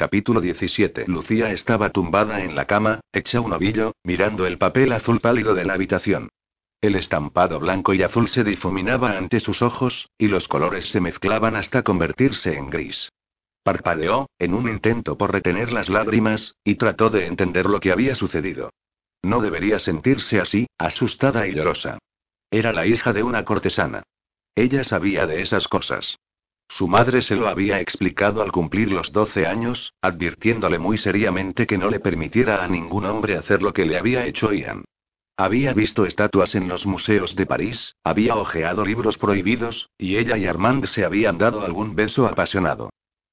Capítulo 17. Lucía estaba tumbada en la cama, hecha un ovillo, mirando el papel azul pálido de la habitación. El estampado blanco y azul se difuminaba ante sus ojos, y los colores se mezclaban hasta convertirse en gris. Parpadeó, en un intento por retener las lágrimas, y trató de entender lo que había sucedido. No debería sentirse así, asustada y llorosa. Era la hija de una cortesana. Ella sabía de esas cosas. Su madre se lo había explicado al cumplir los 12 años, advirtiéndole muy seriamente que no le permitiera a ningún hombre hacer lo que le había hecho Ian. Había visto estatuas en los museos de París, había hojeado libros prohibidos, y ella y Armand se habían dado algún beso apasionado.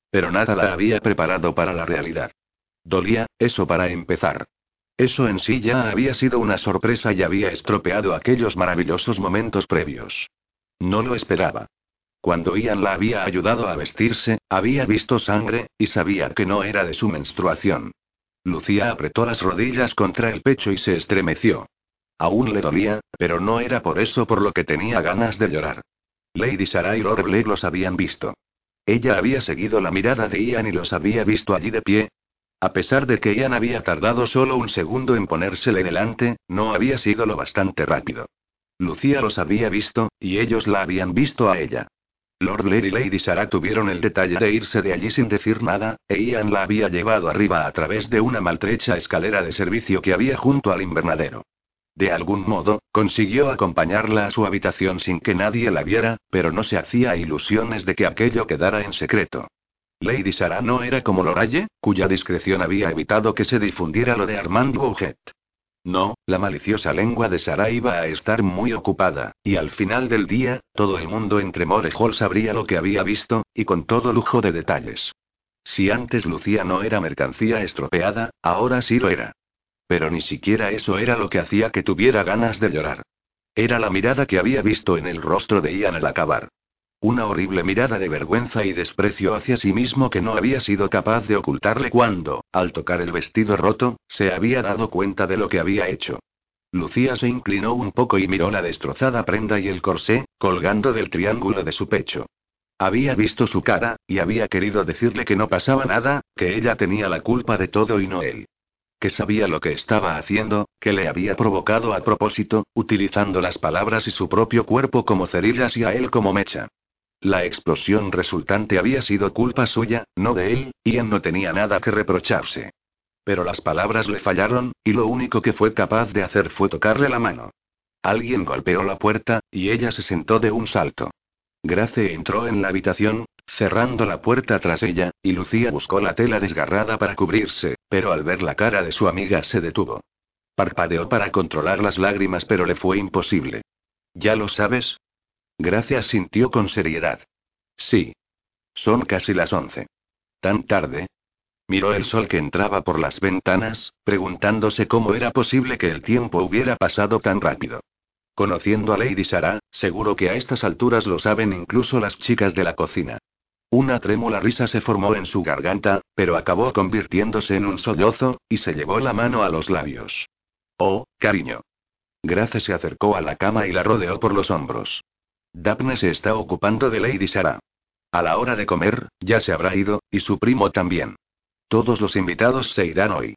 Pero nada la había preparado para la realidad. Dolía, eso para empezar. Eso en sí ya había sido una sorpresa y había estropeado aquellos maravillosos momentos previos. No lo esperaba. Cuando Ian la había ayudado a vestirse, había visto sangre, y sabía que no era de su menstruación. Lucía apretó las rodillas contra el pecho y se estremeció. Aún le dolía, pero no era por eso por lo que tenía ganas de llorar. Lady Sarah y Lord Blake los habían visto. Ella había seguido la mirada de Ian y los había visto allí de pie. A pesar de que Ian había tardado solo un segundo en ponérsele delante, no había sido lo bastante rápido. Lucía los había visto, y ellos la habían visto a ella. Lord Blair y Lady Sarah tuvieron el detalle de irse de allí sin decir nada, e Ian la había llevado arriba a través de una maltrecha escalera de servicio que había junto al invernadero. De algún modo, consiguió acompañarla a su habitación sin que nadie la viera, pero no se hacía ilusiones de que aquello quedara en secreto. Lady Sarah no era como Loralle, cuya discreción había evitado que se difundiera lo de Armand Bouget. No, la maliciosa lengua de Sarah iba a estar muy ocupada, y al final del día, todo el mundo entre More Hall sabría lo que había visto, y con todo lujo de detalles. Si antes Lucía no era mercancía estropeada, ahora sí lo era. Pero ni siquiera eso era lo que hacía que tuviera ganas de llorar. Era la mirada que había visto en el rostro de Ian al acabar. Una horrible mirada de vergüenza y desprecio hacia sí mismo que no había sido capaz de ocultarle cuando, al tocar el vestido roto, se había dado cuenta de lo que había hecho. Lucía se inclinó un poco y miró la destrozada prenda y el corsé, colgando del triángulo de su pecho. Había visto su cara, y había querido decirle que no pasaba nada, que ella tenía la culpa de todo y no él. Que sabía lo que estaba haciendo, que le había provocado a propósito, utilizando las palabras y su propio cuerpo como cerillas y a él como mecha. La explosión resultante había sido culpa suya, no de él, Ian no tenía nada que reprocharse. Pero las palabras le fallaron, y lo único que fue capaz de hacer fue tocarle la mano. Alguien golpeó la puerta, y ella se sentó de un salto. Grace entró en la habitación, cerrando la puerta tras ella, y Lucía buscó la tela desgarrada para cubrirse, pero al ver la cara de su amiga se detuvo. Parpadeó para controlar las lágrimas, pero le fue imposible. ¿Ya lo sabes? Gracias sintió con seriedad. Sí. Son casi las once. ¿Tan tarde? Miró el sol que entraba por las ventanas, preguntándose cómo era posible que el tiempo hubiera pasado tan rápido. Conociendo a Lady Sarah, seguro que a estas alturas lo saben incluso las chicas de la cocina. Una trémula risa se formó en su garganta, pero acabó convirtiéndose en un sollozo, y se llevó la mano a los labios. Oh, cariño. Grace se acercó a la cama y la rodeó por los hombros. Daphne se está ocupando de Lady Sarah. A la hora de comer, ya se habrá ido, y su primo también. Todos los invitados se irán hoy.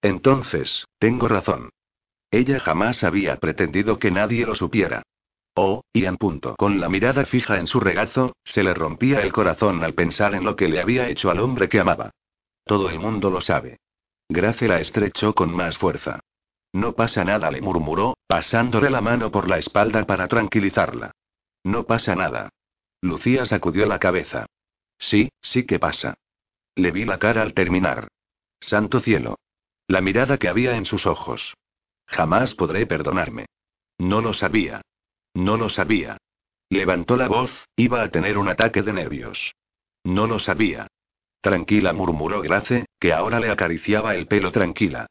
Entonces, tengo razón. Ella jamás había pretendido que nadie lo supiera. Oh, en punto. Con la mirada fija en su regazo, se le rompía el corazón al pensar en lo que le había hecho al hombre que amaba. Todo el mundo lo sabe. Grace la estrechó con más fuerza. No pasa nada, le murmuró, pasándole la mano por la espalda para tranquilizarla. No pasa nada. Lucía sacudió la cabeza. Sí, sí que pasa. Le vi la cara al terminar. Santo cielo. La mirada que había en sus ojos. Jamás podré perdonarme. No lo sabía. No lo sabía. Levantó la voz, iba a tener un ataque de nervios. No lo sabía. Tranquila, murmuró Grace, que ahora le acariciaba el pelo tranquila.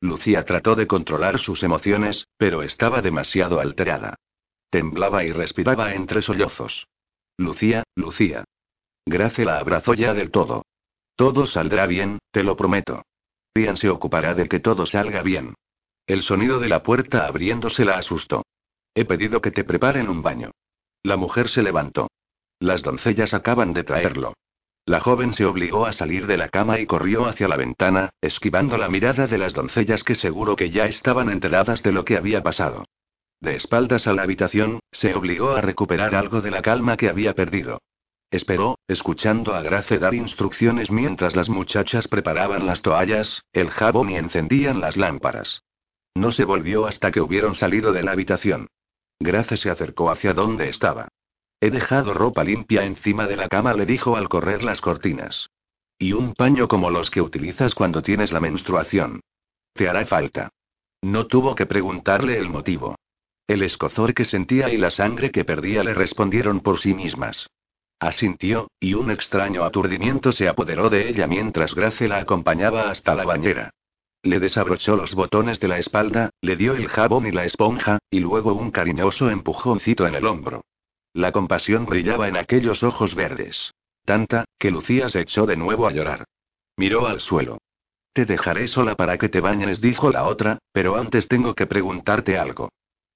Lucía trató de controlar sus emociones, pero estaba demasiado alterada. Temblaba y respiraba entre sollozos. Lucía, Lucía. Grace la abrazó ya del todo. Todo saldrá bien, te lo prometo. Ian se ocupará de que todo salga bien. El sonido de la puerta abriéndose la asustó. He pedido que te preparen un baño. La mujer se levantó. Las doncellas acaban de traerlo. La joven se obligó a salir de la cama y corrió hacia la ventana, esquivando la mirada de las doncellas que seguro que ya estaban enteradas de lo que había pasado. De espaldas a la habitación, se obligó a recuperar algo de la calma que había perdido. Esperó, escuchando a Grace dar instrucciones mientras las muchachas preparaban las toallas, el jabón y encendían las lámparas. No se volvió hasta que hubieron salido de la habitación. Grace se acercó hacia donde estaba. He dejado ropa limpia encima de la cama, le dijo al correr las cortinas. Y un paño como los que utilizas cuando tienes la menstruación. Te hará falta. No tuvo que preguntarle el motivo. El escozor que sentía y la sangre que perdía le respondieron por sí mismas. Asintió, y un extraño aturdimiento se apoderó de ella mientras Grace la acompañaba hasta la bañera. Le desabrochó los botones de la espalda, le dio el jabón y la esponja, y luego un cariñoso empujoncito en el hombro. La compasión brillaba en aquellos ojos verdes. Tanta, que Lucía se echó de nuevo a llorar. Miró al suelo. Te dejaré sola para que te bañes, dijo la otra, pero antes tengo que preguntarte algo.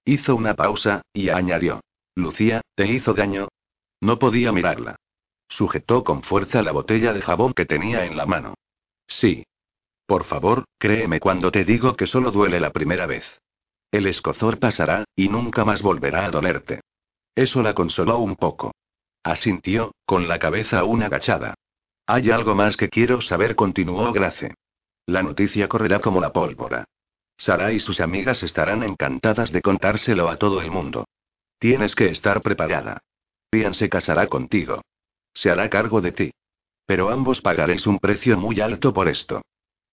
Hizo una pausa, y añadió. Lucía, ¿te hizo daño? No podía mirarla. Sujetó con fuerza la botella de jabón que tenía en la mano. Sí. Por favor, créeme cuando te digo que solo duele la primera vez. El escozor pasará, y nunca más volverá a dolerte. Eso la consoló un poco. Asintió, con la cabeza aún agachada. Hay algo más que quiero saber, continuó Grace. La noticia correrá como la pólvora. Sara y sus amigas estarán encantadas de contárselo a todo el mundo. Tienes que estar preparada. Ian se casará contigo. Se hará cargo de ti. Pero ambos pagaréis un precio muy alto por esto.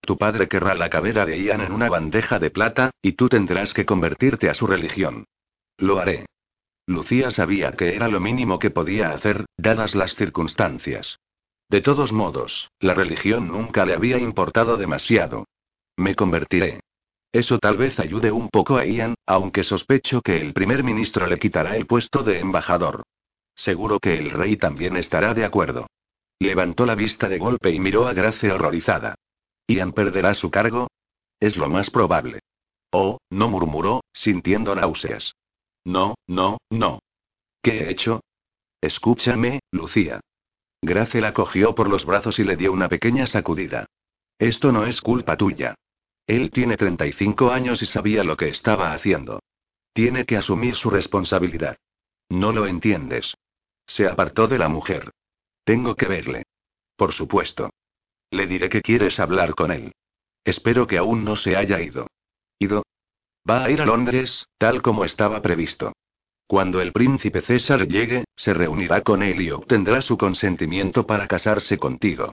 Tu padre querrá la cabeza de Ian en una bandeja de plata, y tú tendrás que convertirte a su religión. Lo haré. Lucía sabía que era lo mínimo que podía hacer, dadas las circunstancias. De todos modos, la religión nunca le había importado demasiado. Me convertiré. Eso tal vez ayude un poco a Ian, aunque sospecho que el primer ministro le quitará el puesto de embajador. Seguro que el rey también estará de acuerdo. Levantó la vista de golpe y miró a Grace horrorizada. ¿Ian perderá su cargo? Es lo más probable. Oh, no murmuró, sintiendo náuseas. No, no, no. ¿Qué he hecho? Escúchame, Lucía. Grace la cogió por los brazos y le dio una pequeña sacudida. Esto no es culpa tuya. Él tiene 35 años y sabía lo que estaba haciendo. Tiene que asumir su responsabilidad. No lo entiendes. Se apartó de la mujer. Tengo que verle. Por supuesto. Le diré que quieres hablar con él. Espero que aún no se haya ido. ¿Ido? Va a ir a Londres, tal como estaba previsto. Cuando el príncipe César llegue, se reunirá con él y obtendrá su consentimiento para casarse contigo.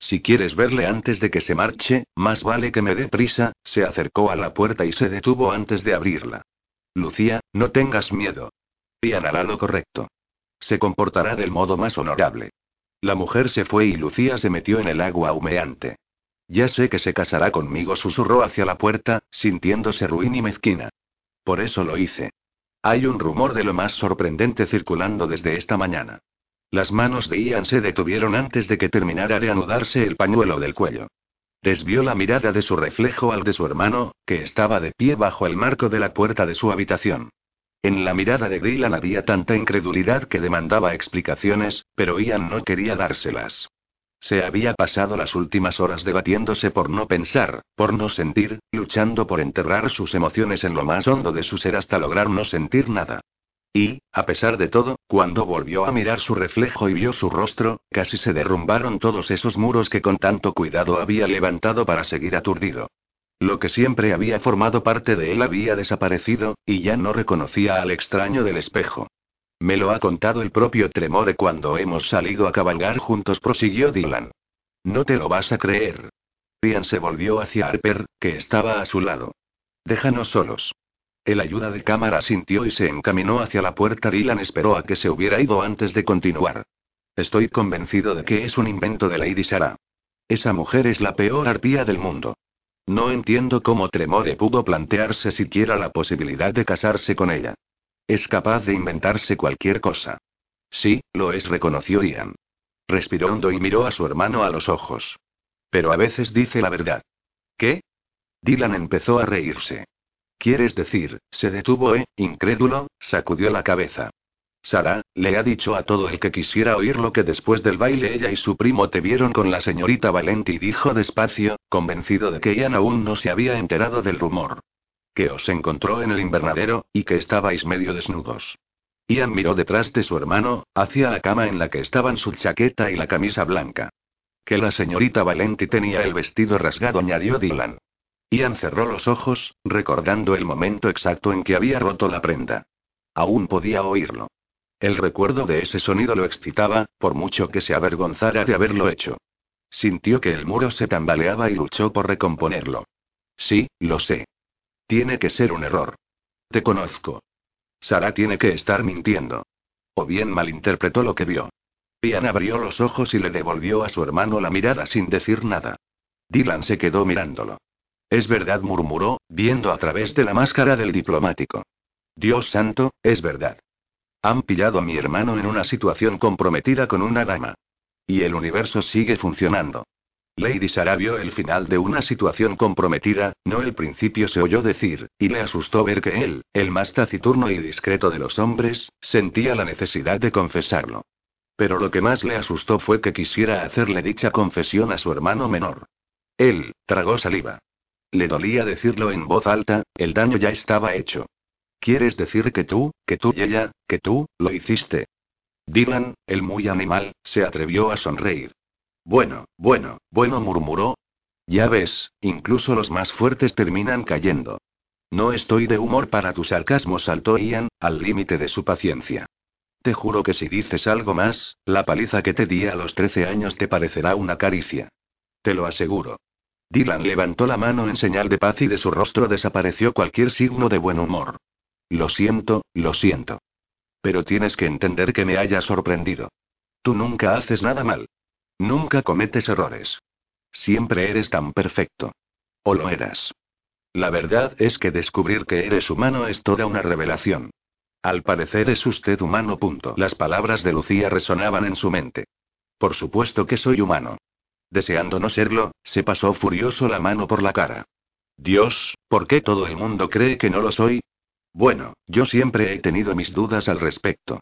Si quieres verle antes de que se marche, más vale que me dé prisa, se acercó a la puerta y se detuvo antes de abrirla. Lucía, no tengas miedo. Ian hará lo correcto. Se comportará del modo más honorable. La mujer se fue y Lucía se metió en el agua humeante. Ya sé que se casará conmigo, susurró hacia la puerta, sintiéndose ruin y mezquina. Por eso lo hice. Hay un rumor de lo más sorprendente circulando desde esta mañana. Las manos de Ian se detuvieron antes de que terminara de anudarse el pañuelo del cuello. Desvió la mirada de su reflejo al de su hermano, que estaba de pie bajo el marco de la puerta de su habitación. En la mirada de Dylan había tanta incredulidad que demandaba explicaciones, pero Ian no quería dárselas. Se había pasado las últimas horas debatiéndose por no pensar, por no sentir, luchando por enterrar sus emociones en lo más hondo de su ser hasta lograr no sentir nada. Y, a pesar de todo, cuando volvió a mirar su reflejo y vio su rostro, casi se derrumbaron todos esos muros que con tanto cuidado había levantado para seguir aturdido. Lo que siempre había formado parte de él había desaparecido, y ya no reconocía al extraño del espejo. Me lo ha contado el propio Tremore cuando hemos salido a cabalgar juntos, prosiguió Dylan. No te lo vas a creer. Ian se volvió hacia Harper, que estaba a su lado. Déjanos solos. El ayuda de cámara sintió y se encaminó hacia la puerta. Dylan esperó a que se hubiera ido antes de continuar. Estoy convencido de que es un invento de Lady Sarah. Esa mujer es la peor arpía del mundo. No entiendo cómo Tremore pudo plantearse siquiera la posibilidad de casarse con ella. Es capaz de inventarse cualquier cosa. Sí, lo es, reconoció Ian. Respiró hondo y miró a su hermano a los ojos. Pero a veces dice la verdad. ¿Qué? Dylan empezó a reírse. ¿Quieres decir? Se detuvo, ¿eh? Incrédulo, sacudió la cabeza. Sara, le ha dicho a todo el que quisiera oírlo que después del baile ella y su primo te vieron con la señorita Valenti, dijo despacio, convencido de que Ian aún no se había enterado del rumor. Que os encontró en el invernadero, y que estabais medio desnudos. Ian miró detrás de su hermano, hacia la cama en la que estaban su chaqueta y la camisa blanca. Que la señorita Valenti tenía el vestido rasgado, añadió Dylan. Ian cerró los ojos, recordando el momento exacto en que había roto la prenda. Aún podía oírlo. El recuerdo de ese sonido lo excitaba, por mucho que se avergonzara de haberlo hecho. Sintió que el muro se tambaleaba y luchó por recomponerlo. Sí, lo sé. Tiene que ser un error. Te conozco. Sara tiene que estar mintiendo. O bien malinterpretó lo que vio. Ian abrió los ojos y le devolvió a su hermano la mirada sin decir nada. Dylan se quedó mirándolo. Es verdad, murmuró, viendo a través de la máscara del diplomático. Dios santo, es verdad. Han pillado a mi hermano en una situación comprometida con una dama. Y el universo sigue funcionando. Lady Sara vio el final de una situación comprometida, no el principio se oyó decir, y le asustó ver que él, el más taciturno y discreto de los hombres, sentía la necesidad de confesarlo. Pero lo que más le asustó fue que quisiera hacerle dicha confesión a su hermano menor. Él, tragó saliva. Le dolía decirlo en voz alta, el daño ya estaba hecho. ¿Quieres decir que tú, que tú y ella, que tú, lo hiciste? Dylan, el muy animal, se atrevió a sonreír. Bueno, bueno, bueno, murmuró. Ya ves, incluso los más fuertes terminan cayendo. No estoy de humor para tu sarcasmo, saltó Ian, al límite de su paciencia. Te juro que si dices algo más, la paliza que te di a los 13 años te parecerá una caricia. Te lo aseguro. Dylan levantó la mano en señal de paz y de su rostro desapareció cualquier signo de buen humor. Lo siento, lo siento. Pero tienes que entender que me haya sorprendido. Tú nunca haces nada mal. Nunca cometes errores. Siempre eres tan perfecto. O lo eras. La verdad es que descubrir que eres humano es toda una revelación. Al parecer es usted humano. Punto. Las palabras de Lucía resonaban en su mente. Por supuesto que soy humano. Deseando no serlo, se pasó furioso la mano por la cara. Dios, ¿por qué todo el mundo cree que no lo soy? Bueno, yo siempre he tenido mis dudas al respecto.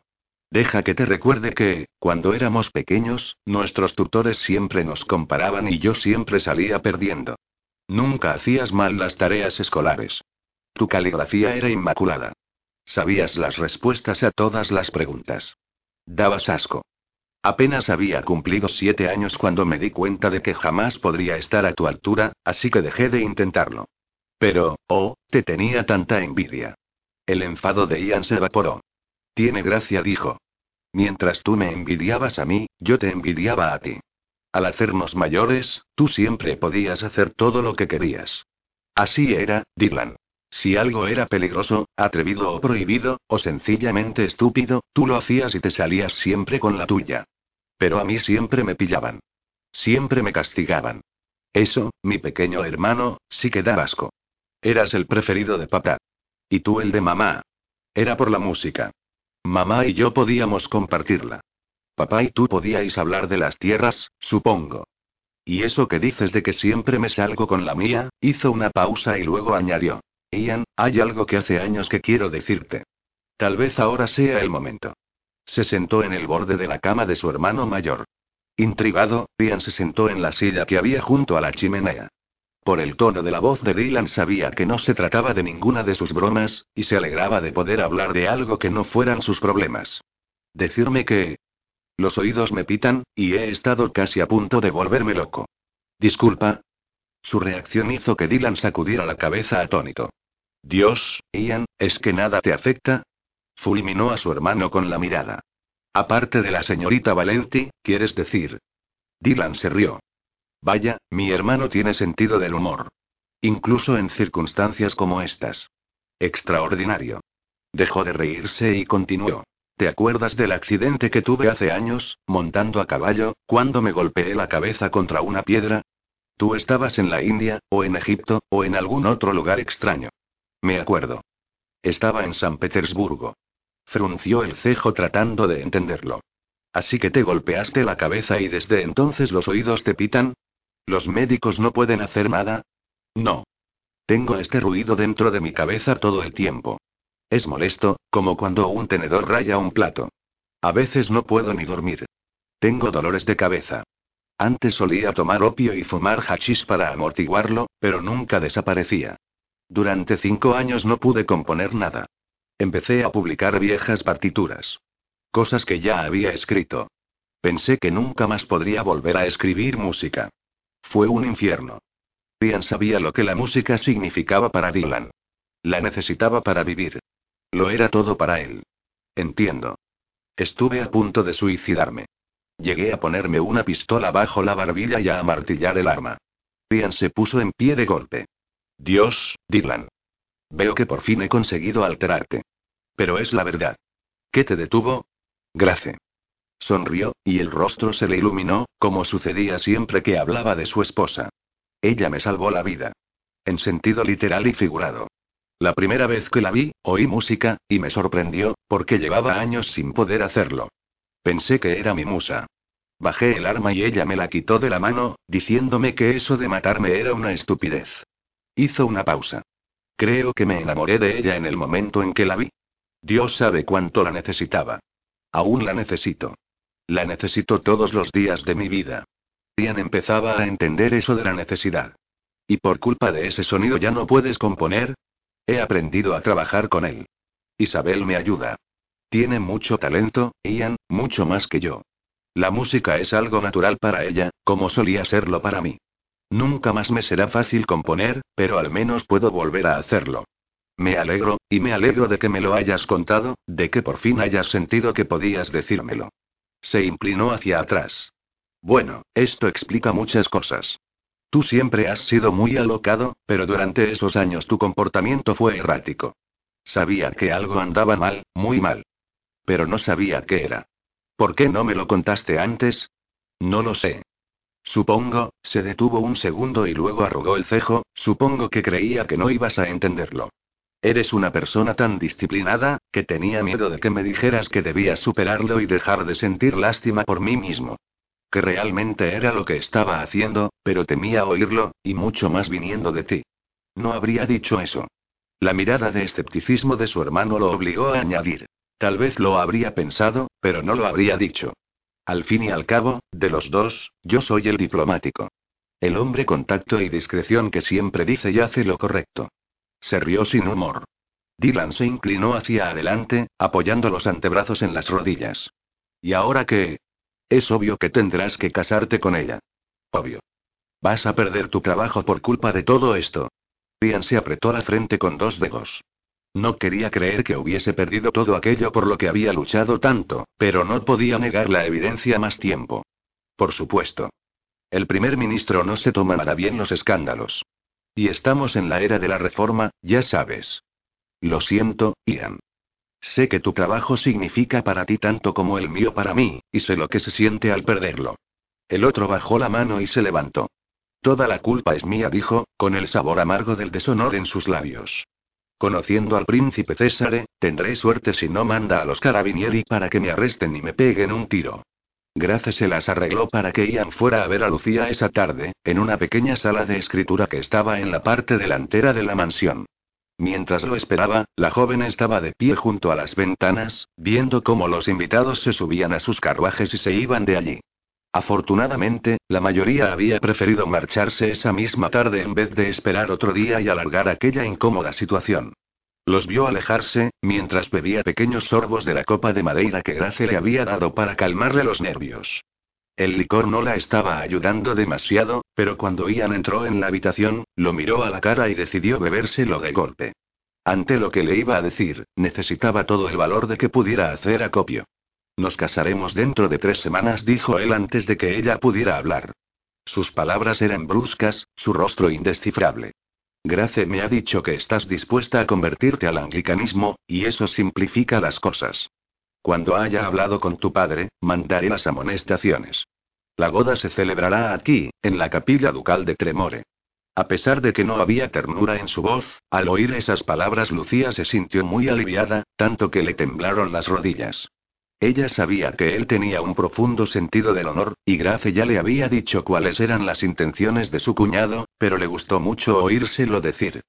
Deja que te recuerde que, cuando éramos pequeños, nuestros tutores siempre nos comparaban y yo siempre salía perdiendo. Nunca hacías mal las tareas escolares. Tu caligrafía era inmaculada. Sabías las respuestas a todas las preguntas. Dabas asco. Apenas había cumplido siete años cuando me di cuenta de que jamás podría estar a tu altura, así que dejé de intentarlo. Pero, oh, te tenía tanta envidia. El enfado de Ian se evaporó. Tiene gracia, dijo. Mientras tú me envidiabas a mí, yo te envidiaba a ti. Al hacernos mayores, tú siempre podías hacer todo lo que querías. Así era, Dylan. Si algo era peligroso, atrevido o prohibido, o sencillamente estúpido, tú lo hacías y te salías siempre con la tuya. Pero a mí siempre me pillaban. Siempre me castigaban. Eso, mi pequeño hermano, sí que da asco. Eras el preferido de papá. Y tú el de mamá. Era por la música. Mamá y yo podíamos compartirla. Papá y tú podíais hablar de las tierras, supongo. Y eso que dices de que siempre me salgo con la mía, hizo una pausa y luego añadió. Ian, hay algo que hace años que quiero decirte. Tal vez ahora sea el momento. Se sentó en el borde de la cama de su hermano mayor. Intrigado, Ian se sentó en la silla que había junto a la chimenea. Por el tono de la voz de Dylan sabía que no se trataba de ninguna de sus bromas, y se alegraba de poder hablar de algo que no fueran sus problemas. Decirme que... Los oídos me pitan, y he estado casi a punto de volverme loco. Disculpa. Su reacción hizo que Dylan sacudiera la cabeza atónito. Dios, Ian, ¿es que nada te afecta? Fulminó a su hermano con la mirada. Aparte de la señorita Valenti, ¿quieres decir? Dylan se rió. Vaya, mi hermano tiene sentido del humor. Incluso en circunstancias como estas. Extraordinario. Dejó de reírse y continuó. ¿Te acuerdas del accidente que tuve hace años, montando a caballo, cuando me golpeé la cabeza contra una piedra? Tú estabas en la India, o en Egipto, o en algún otro lugar extraño. Me acuerdo. Estaba en San Petersburgo. Frunció el cejo tratando de entenderlo. Así que te golpeaste la cabeza y desde entonces los oídos te pitan, ¿Los médicos no pueden hacer nada? No. Tengo este ruido dentro de mi cabeza todo el tiempo. Es molesto, como cuando un tenedor raya un plato. A veces no puedo ni dormir. Tengo dolores de cabeza. Antes solía tomar opio y fumar hachís para amortiguarlo, pero nunca desaparecía. Durante cinco años no pude componer nada. Empecé a publicar viejas partituras. Cosas que ya había escrito. Pensé que nunca más podría volver a escribir música. Fue un infierno. Ian sabía lo que la música significaba para Dylan. La necesitaba para vivir. Lo era todo para él. Entiendo. Estuve a punto de suicidarme. Llegué a ponerme una pistola bajo la barbilla y a amartillar el arma. Ian se puso en pie de golpe. Dios, Dylan. Veo que por fin he conseguido alterarte. Pero es la verdad. ¿Qué te detuvo? Grace. Sonrió, y el rostro se le iluminó, como sucedía siempre que hablaba de su esposa. Ella me salvó la vida. En sentido literal y figurado. La primera vez que la vi, oí música, y me sorprendió, porque llevaba años sin poder hacerlo. Pensé que era mi musa. Bajé el arma y ella me la quitó de la mano, diciéndome que eso de matarme era una estupidez. Hizo una pausa. Creo que me enamoré de ella en el momento en que la vi. Dios sabe cuánto la necesitaba. Aún la necesito. La necesito todos los días de mi vida. Ian empezaba a entender eso de la necesidad. ¿Y por culpa de ese sonido ya no puedes componer? He aprendido a trabajar con él. Isabel me ayuda. Tiene mucho talento, Ian, mucho más que yo. La música es algo natural para ella, como solía serlo para mí. Nunca más me será fácil componer, pero al menos puedo volver a hacerlo. Me alegro, y me alegro de que me lo hayas contado, de que por fin hayas sentido que podías decírmelo. Se inclinó hacia atrás. Bueno, esto explica muchas cosas. Tú siempre has sido muy alocado, pero durante esos años tu comportamiento fue errático. Sabía que algo andaba mal, muy mal. Pero no sabía qué era. ¿Por qué no me lo contaste antes? No lo sé. Supongo, se detuvo un segundo y luego arrugó el cejo, supongo que creía que no ibas a entenderlo. Eres una persona tan disciplinada, que tenía miedo de que me dijeras que debías superarlo y dejar de sentir lástima por mí mismo. Que realmente era lo que estaba haciendo, pero temía oírlo, y mucho más viniendo de ti. No habría dicho eso. La mirada de escepticismo de su hermano lo obligó a añadir. Tal vez lo habría pensado, pero no lo habría dicho. Al fin y al cabo, de los dos, yo soy el diplomático. El hombre con tacto y discreción que siempre dice y hace lo correcto. Se rió sin humor. Dylan se inclinó hacia adelante, apoyando los antebrazos en las rodillas. ¿Y ahora qué? Es obvio que tendrás que casarte con ella. Obvio. Vas a perder tu trabajo por culpa de todo esto. Ian se apretó la frente con dos dedos. No quería creer que hubiese perdido todo aquello por lo que había luchado tanto, pero no podía negar la evidencia más tiempo. Por supuesto. El primer ministro no se tomará bien los escándalos. Y estamos en la era de la reforma, ya sabes. Lo siento, Ian. Sé que tu trabajo significa para ti tanto como el mío para mí, y sé lo que se siente al perderlo. El otro bajó la mano y se levantó. Toda la culpa es mía, dijo, con el sabor amargo del deshonor en sus labios. Conociendo al príncipe César, tendré suerte si no manda a los carabinieri para que me arresten y me peguen un tiro. Grace se las arregló para que Ian fuera a ver a Lucía esa tarde, en una pequeña sala de escritura que estaba en la parte delantera de la mansión. Mientras lo esperaba, la joven estaba de pie junto a las ventanas, viendo cómo los invitados se subían a sus carruajes y se iban de allí. Afortunadamente, la mayoría había preferido marcharse esa misma tarde en vez de esperar otro día y alargar aquella incómoda situación. Los vio alejarse, mientras bebía pequeños sorbos de la copa de madera que Grace le había dado para calmarle los nervios. El licor no la estaba ayudando demasiado, pero cuando Ian entró en la habitación, lo miró a la cara y decidió bebérselo de golpe. Ante lo que le iba a decir, necesitaba todo el valor de que pudiera hacer acopio. Nos casaremos dentro de tres semanas, dijo él antes de que ella pudiera hablar. Sus palabras eran bruscas, su rostro indescifrable. Grace me ha dicho que estás dispuesta a convertirte al anglicanismo, y eso simplifica las cosas. Cuando haya hablado con tu padre, mandaré las amonestaciones. La boda se celebrará aquí, en la capilla ducal de Tremore. A pesar de que no había ternura en su voz, al oír esas palabras Lucía se sintió muy aliviada, tanto que le temblaron las rodillas. Ella sabía que él tenía un profundo sentido del honor, y Grace ya le había dicho cuáles eran las intenciones de su cuñado, pero le gustó mucho oírselo decir.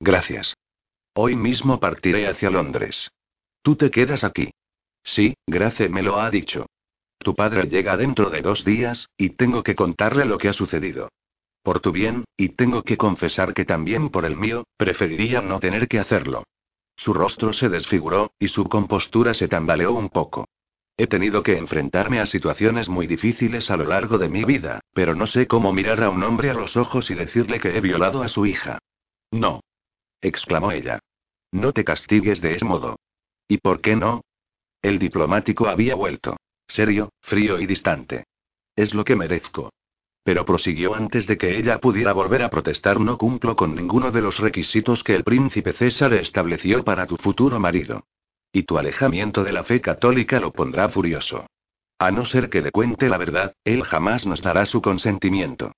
Gracias. Hoy mismo partiré hacia Londres. Tú te quedas aquí. Sí, Grace me lo ha dicho. Tu padre llega dentro de dos días, y tengo que contarle lo que ha sucedido. Por tu bien, y tengo que confesar que también por el mío, preferiría no tener que hacerlo. Su rostro se desfiguró, y su compostura se tambaleó un poco. He tenido que enfrentarme a situaciones muy difíciles a lo largo de mi vida, pero no sé cómo mirar a un hombre a los ojos y decirle que he violado a su hija. No. exclamó ella. No te castigues de ese modo. ¿Y por qué no? El diplomático había vuelto. Serio, frío y distante. Es lo que merezco. Pero prosiguió antes de que ella pudiera volver a protestar. No cumplo con ninguno de los requisitos que el príncipe César estableció para tu futuro marido. Y tu alejamiento de la fe católica lo pondrá furioso. A no ser que le cuente la verdad, él jamás nos dará su consentimiento.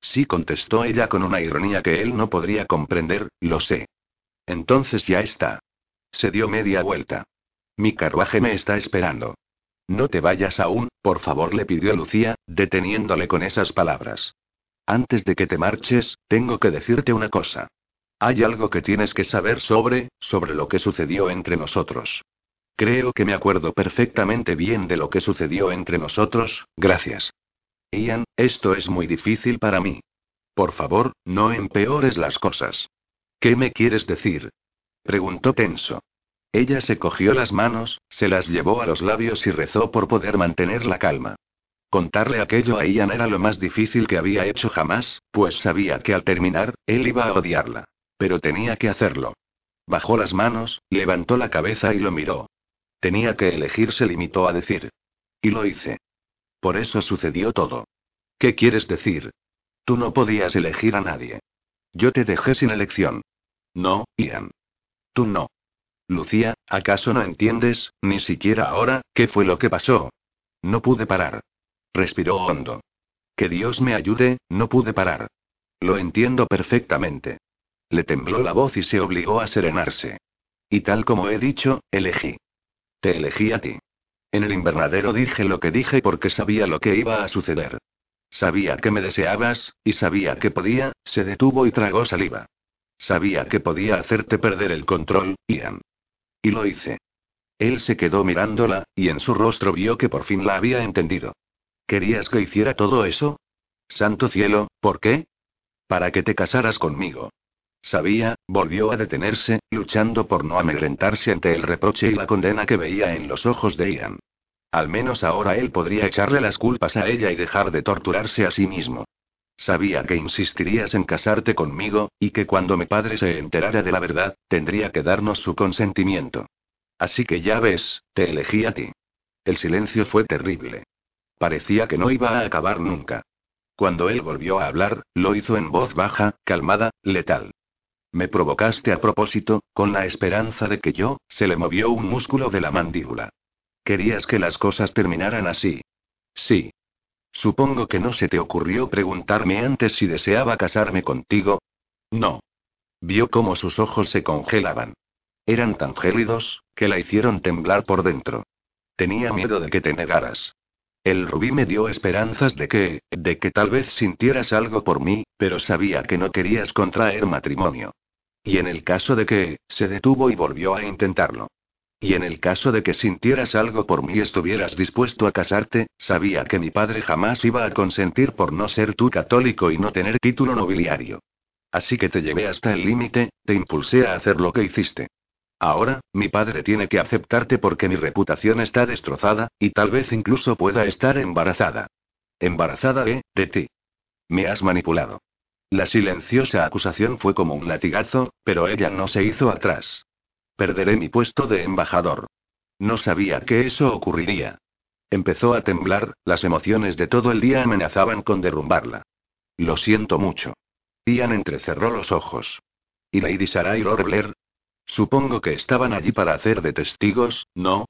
Sí contestó ella con una ironía que él no podría comprender, lo sé. Entonces ya está. Se dio media vuelta. Mi carruaje me está esperando. No te vayas aún, por favor, le pidió Lucía, deteniéndole con esas palabras. Antes de que te marches, tengo que decirte una cosa. Hay algo que tienes que saber sobre, sobre lo que sucedió entre nosotros. Creo que me acuerdo perfectamente bien de lo que sucedió entre nosotros, gracias. Ian, esto es muy difícil para mí. Por favor, no empeores las cosas. ¿Qué me quieres decir? preguntó tenso. Ella se cogió las manos, se las llevó a los labios y rezó por poder mantener la calma. Contarle aquello a Ian era lo más difícil que había hecho jamás, pues sabía que al terminar, él iba a odiarla. Pero tenía que hacerlo. Bajó las manos, levantó la cabeza y lo miró. Tenía que elegir, se limitó a decir. Y lo hice. Por eso sucedió todo. ¿Qué quieres decir? Tú no podías elegir a nadie. Yo te dejé sin elección. No, Ian. Tú no. Lucía, ¿acaso no entiendes, ni siquiera ahora, qué fue lo que pasó? No pude parar. Respiró hondo. Que Dios me ayude, no pude parar. Lo entiendo perfectamente. Le tembló la voz y se obligó a serenarse. Y tal como he dicho, elegí. Te elegí a ti. En el invernadero dije lo que dije porque sabía lo que iba a suceder. Sabía que me deseabas, y sabía que podía, se detuvo y tragó saliva. Sabía que podía hacerte perder el control, Ian. Y lo hice. Él se quedó mirándola, y en su rostro vio que por fin la había entendido. ¿Querías que hiciera todo eso? Santo cielo, ¿por qué? Para que te casaras conmigo. Sabía, volvió a detenerse, luchando por no amedrentarse ante el reproche y la condena que veía en los ojos de Ian. Al menos ahora él podría echarle las culpas a ella y dejar de torturarse a sí mismo. Sabía que insistirías en casarte conmigo, y que cuando mi padre se enterara de la verdad, tendría que darnos su consentimiento. Así que ya ves, te elegí a ti. El silencio fue terrible. Parecía que no iba a acabar nunca. Cuando él volvió a hablar, lo hizo en voz baja, calmada, letal. Me provocaste a propósito, con la esperanza de que yo, se le movió un músculo de la mandíbula. Querías que las cosas terminaran así. Sí. Supongo que no se te ocurrió preguntarme antes si deseaba casarme contigo. No. Vio cómo sus ojos se congelaban. Eran tan gélidos, que la hicieron temblar por dentro. Tenía miedo de que te negaras. El rubí me dio esperanzas de que, de que tal vez sintieras algo por mí, pero sabía que no querías contraer matrimonio. Y en el caso de que, se detuvo y volvió a intentarlo. Y en el caso de que sintieras algo por mí y estuvieras dispuesto a casarte, sabía que mi padre jamás iba a consentir por no ser tú católico y no tener título nobiliario. Así que te llevé hasta el límite, te impulsé a hacer lo que hiciste. Ahora, mi padre tiene que aceptarte porque mi reputación está destrozada, y tal vez incluso pueda estar embarazada. Embarazada de, de ti. Me has manipulado. La silenciosa acusación fue como un latigazo, pero ella no se hizo atrás. Perderé mi puesto de embajador. No sabía que eso ocurriría. Empezó a temblar, las emociones de todo el día amenazaban con derrumbarla. Lo siento mucho. Ian entrecerró los ojos. ¿Y Lady Sarah y Lord Blair? Supongo que estaban allí para hacer de testigos, ¿no?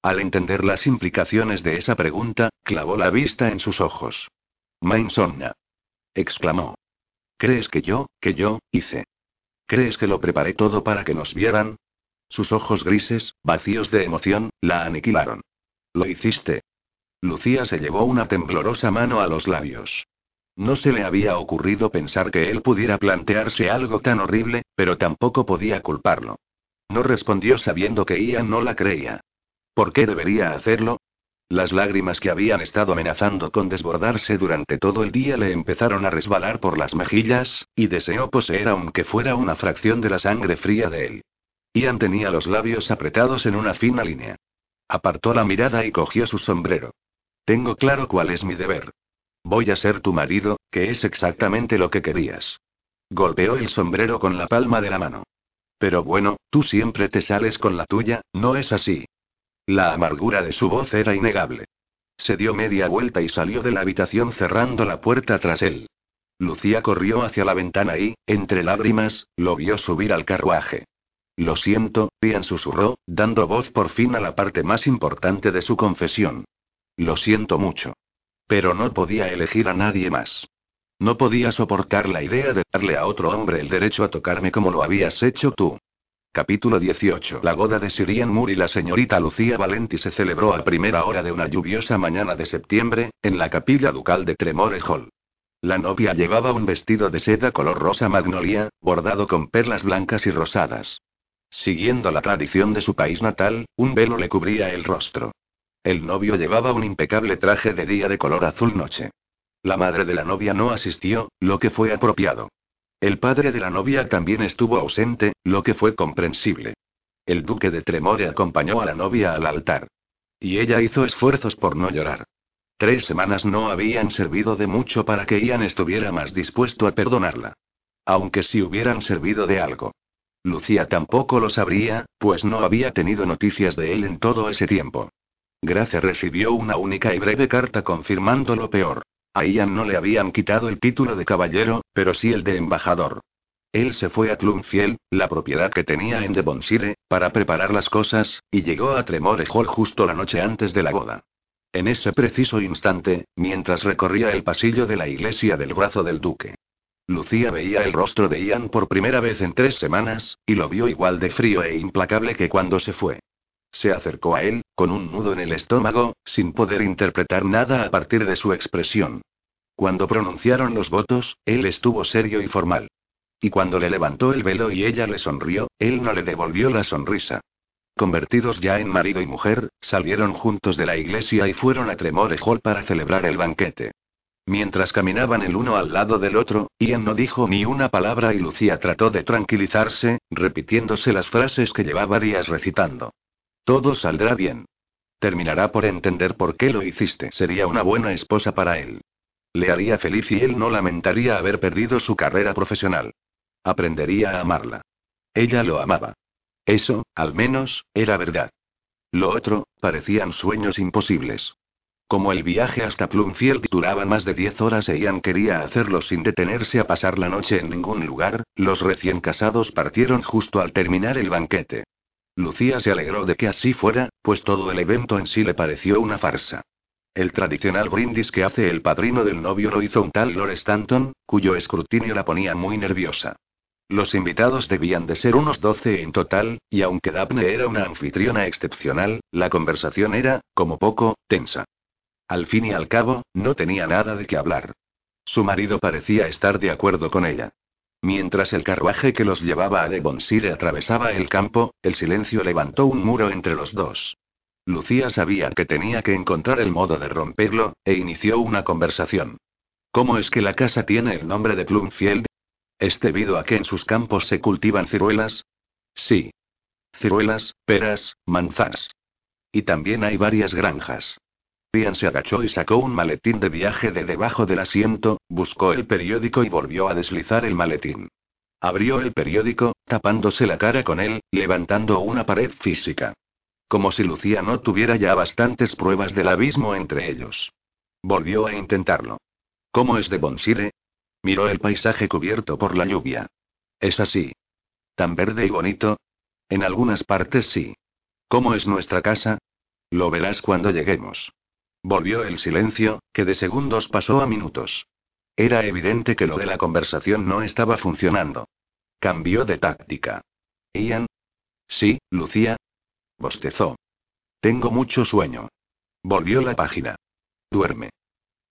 Al entender las implicaciones de esa pregunta, clavó la vista en sus ojos. Mainsonna. exclamó. ¿Crees que yo, que yo, hice? ¿Crees que lo preparé todo para que nos vieran? Sus ojos grises, vacíos de emoción, la aniquilaron. Lo hiciste. Lucía se llevó una temblorosa mano a los labios. No se le había ocurrido pensar que él pudiera plantearse algo tan horrible, Pero tampoco podía culparlo. No respondió sabiendo que Ian no la creía. ¿Por qué debería hacerlo? Las lágrimas que habían estado amenazando con desbordarse durante todo el día le empezaron a resbalar por las mejillas, y deseó poseer aunque fuera una fracción de la sangre fría de él. Ian tenía los labios apretados en una fina línea. Apartó la mirada y cogió su sombrero. Tengo claro cuál es mi deber. Voy a ser tu marido, que es exactamente lo que querías. Golpeó el sombrero con la palma de la mano. Pero bueno, tú siempre te sales con la tuya, ¿no es así? La amargura de su voz era innegable. Se dio media vuelta y salió de la habitación cerrando la puerta tras él. Lucía corrió hacia la ventana y, entre lágrimas, lo vio subir al carruaje. Lo siento, Ian susurró, dando voz por fin a la parte más importante de su confesión. Lo siento mucho. Pero no podía elegir a nadie más. No podía soportar la idea de darle a otro hombre el derecho a tocarme como lo habías hecho tú. Capítulo 18. La boda de Sirian Moore y la señorita Lucía Valenti se celebró a primera hora de una lluviosa mañana de septiembre, en la capilla ducal de Tremore Hall. La novia llevaba un vestido de seda color rosa magnolia, bordado con perlas blancas y rosadas. Siguiendo la tradición de su país natal, un velo le cubría el rostro. El novio llevaba un impecable traje de día de color azul noche. La madre de la novia no asistió, lo que fue apropiado. El padre de la novia también estuvo ausente, lo que fue comprensible. El duque de Tremore acompañó a la novia al altar. Y ella hizo esfuerzos por no llorar. Tres semanas no habían servido de mucho para que Ian estuviera más dispuesto a perdonarla. Aunque si hubieran servido de algo. Lucía tampoco lo sabría, pues no había tenido noticias de él en todo ese tiempo. Gracia recibió una única y breve carta confirmando lo peor. A Ian no le habían quitado el título de caballero, pero sí el de embajador. Él se fue a Clunfield, la propiedad que tenía en Devonshire, para preparar las cosas, y llegó a Tremore Hall justo la noche antes de la boda. En ese preciso instante, mientras recorría el pasillo de la iglesia del brazo del duque. Lucía veía el rostro de Ian por primera vez en tres semanas, y lo vio igual de frío e implacable que cuando se fue. Se acercó a él, con un nudo en el estómago, sin poder interpretar nada a partir de su expresión. Cuando pronunciaron los votos, él estuvo serio y formal. Y cuando le levantó el velo y ella le sonrió, él no le devolvió la sonrisa. Convertidos ya en marido y mujer, salieron juntos de la iglesia y fueron a Tremore Hall para celebrar el banquete. Mientras caminaban el uno al lado del otro, Ian no dijo ni una palabra y Lucía trató de tranquilizarse, repitiéndose las frases que llevaba días recitando. Todo saldrá bien. Terminará por entender por qué lo hiciste. Sería una buena esposa para él. Le haría feliz y él no lamentaría haber perdido su carrera profesional. Aprendería a amarla. Ella lo amaba. Eso, al menos, era verdad. Lo otro, parecían sueños imposibles. Como el viaje hasta Plumfield duraba más de diez horas e Ian quería hacerlo sin detenerse a pasar la noche en ningún lugar, los recién casados partieron justo al terminar el banquete. Lucía se alegró de que así fuera, pues todo el evento en sí le pareció una farsa. El tradicional brindis que hace el padrino del novio lo hizo un tal Lord Stanton, cuyo escrutinio la ponía muy nerviosa. Los invitados debían de ser unos doce en total, y aunque Daphne era una anfitriona excepcional, la conversación era, como poco, tensa. Al fin y al cabo, no tenía nada de qué hablar. Su marido parecía estar de acuerdo con ella. Mientras el carruaje que los llevaba a Devonshire atravesaba el campo, el silencio levantó un muro entre los dos. Lucía sabía que tenía que encontrar el modo de romperlo, e inició una conversación. ¿Cómo es que la casa tiene el nombre de Plumfield? ¿Es debido a que en sus campos se cultivan ciruelas? Sí. Ciruelas, peras, manzanas. Y también hay varias granjas. Ian se agachó y sacó un maletín de viaje de debajo del asiento, buscó el periódico y volvió a deslizar el maletín. Abrió el periódico, tapándose la cara con él, levantando una pared física. Como si Lucía no tuviera ya bastantes pruebas del abismo entre ellos. Volvió a intentarlo. ¿Cómo es de Bonsire? Miró el paisaje cubierto por la lluvia. Es así. ¿Tan verde y bonito? En algunas partes sí. ¿Cómo es nuestra casa? Lo verás cuando lleguemos. Volvió el silencio, que de segundos pasó a minutos. Era evidente que lo de la conversación no estaba funcionando. Cambió de táctica. Ian. Sí, Lucía. Bostezó. Tengo mucho sueño. Volvió la página. Duerme.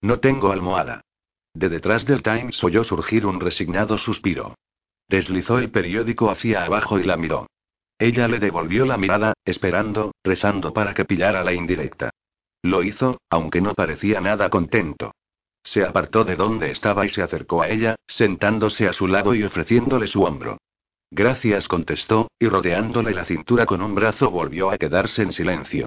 No tengo almohada. De detrás del Times oyó surgir un resignado suspiro. deslizó el periódico hacia abajo y la miró. Ella le devolvió la mirada, esperando, rezando para que pillara la indirecta. Lo hizo, aunque no parecía nada contento. Se apartó de donde estaba y se acercó a ella, sentándose a su lado y ofreciéndole su hombro. Gracias, contestó, y rodeándole la cintura con un brazo volvió a quedarse en silencio.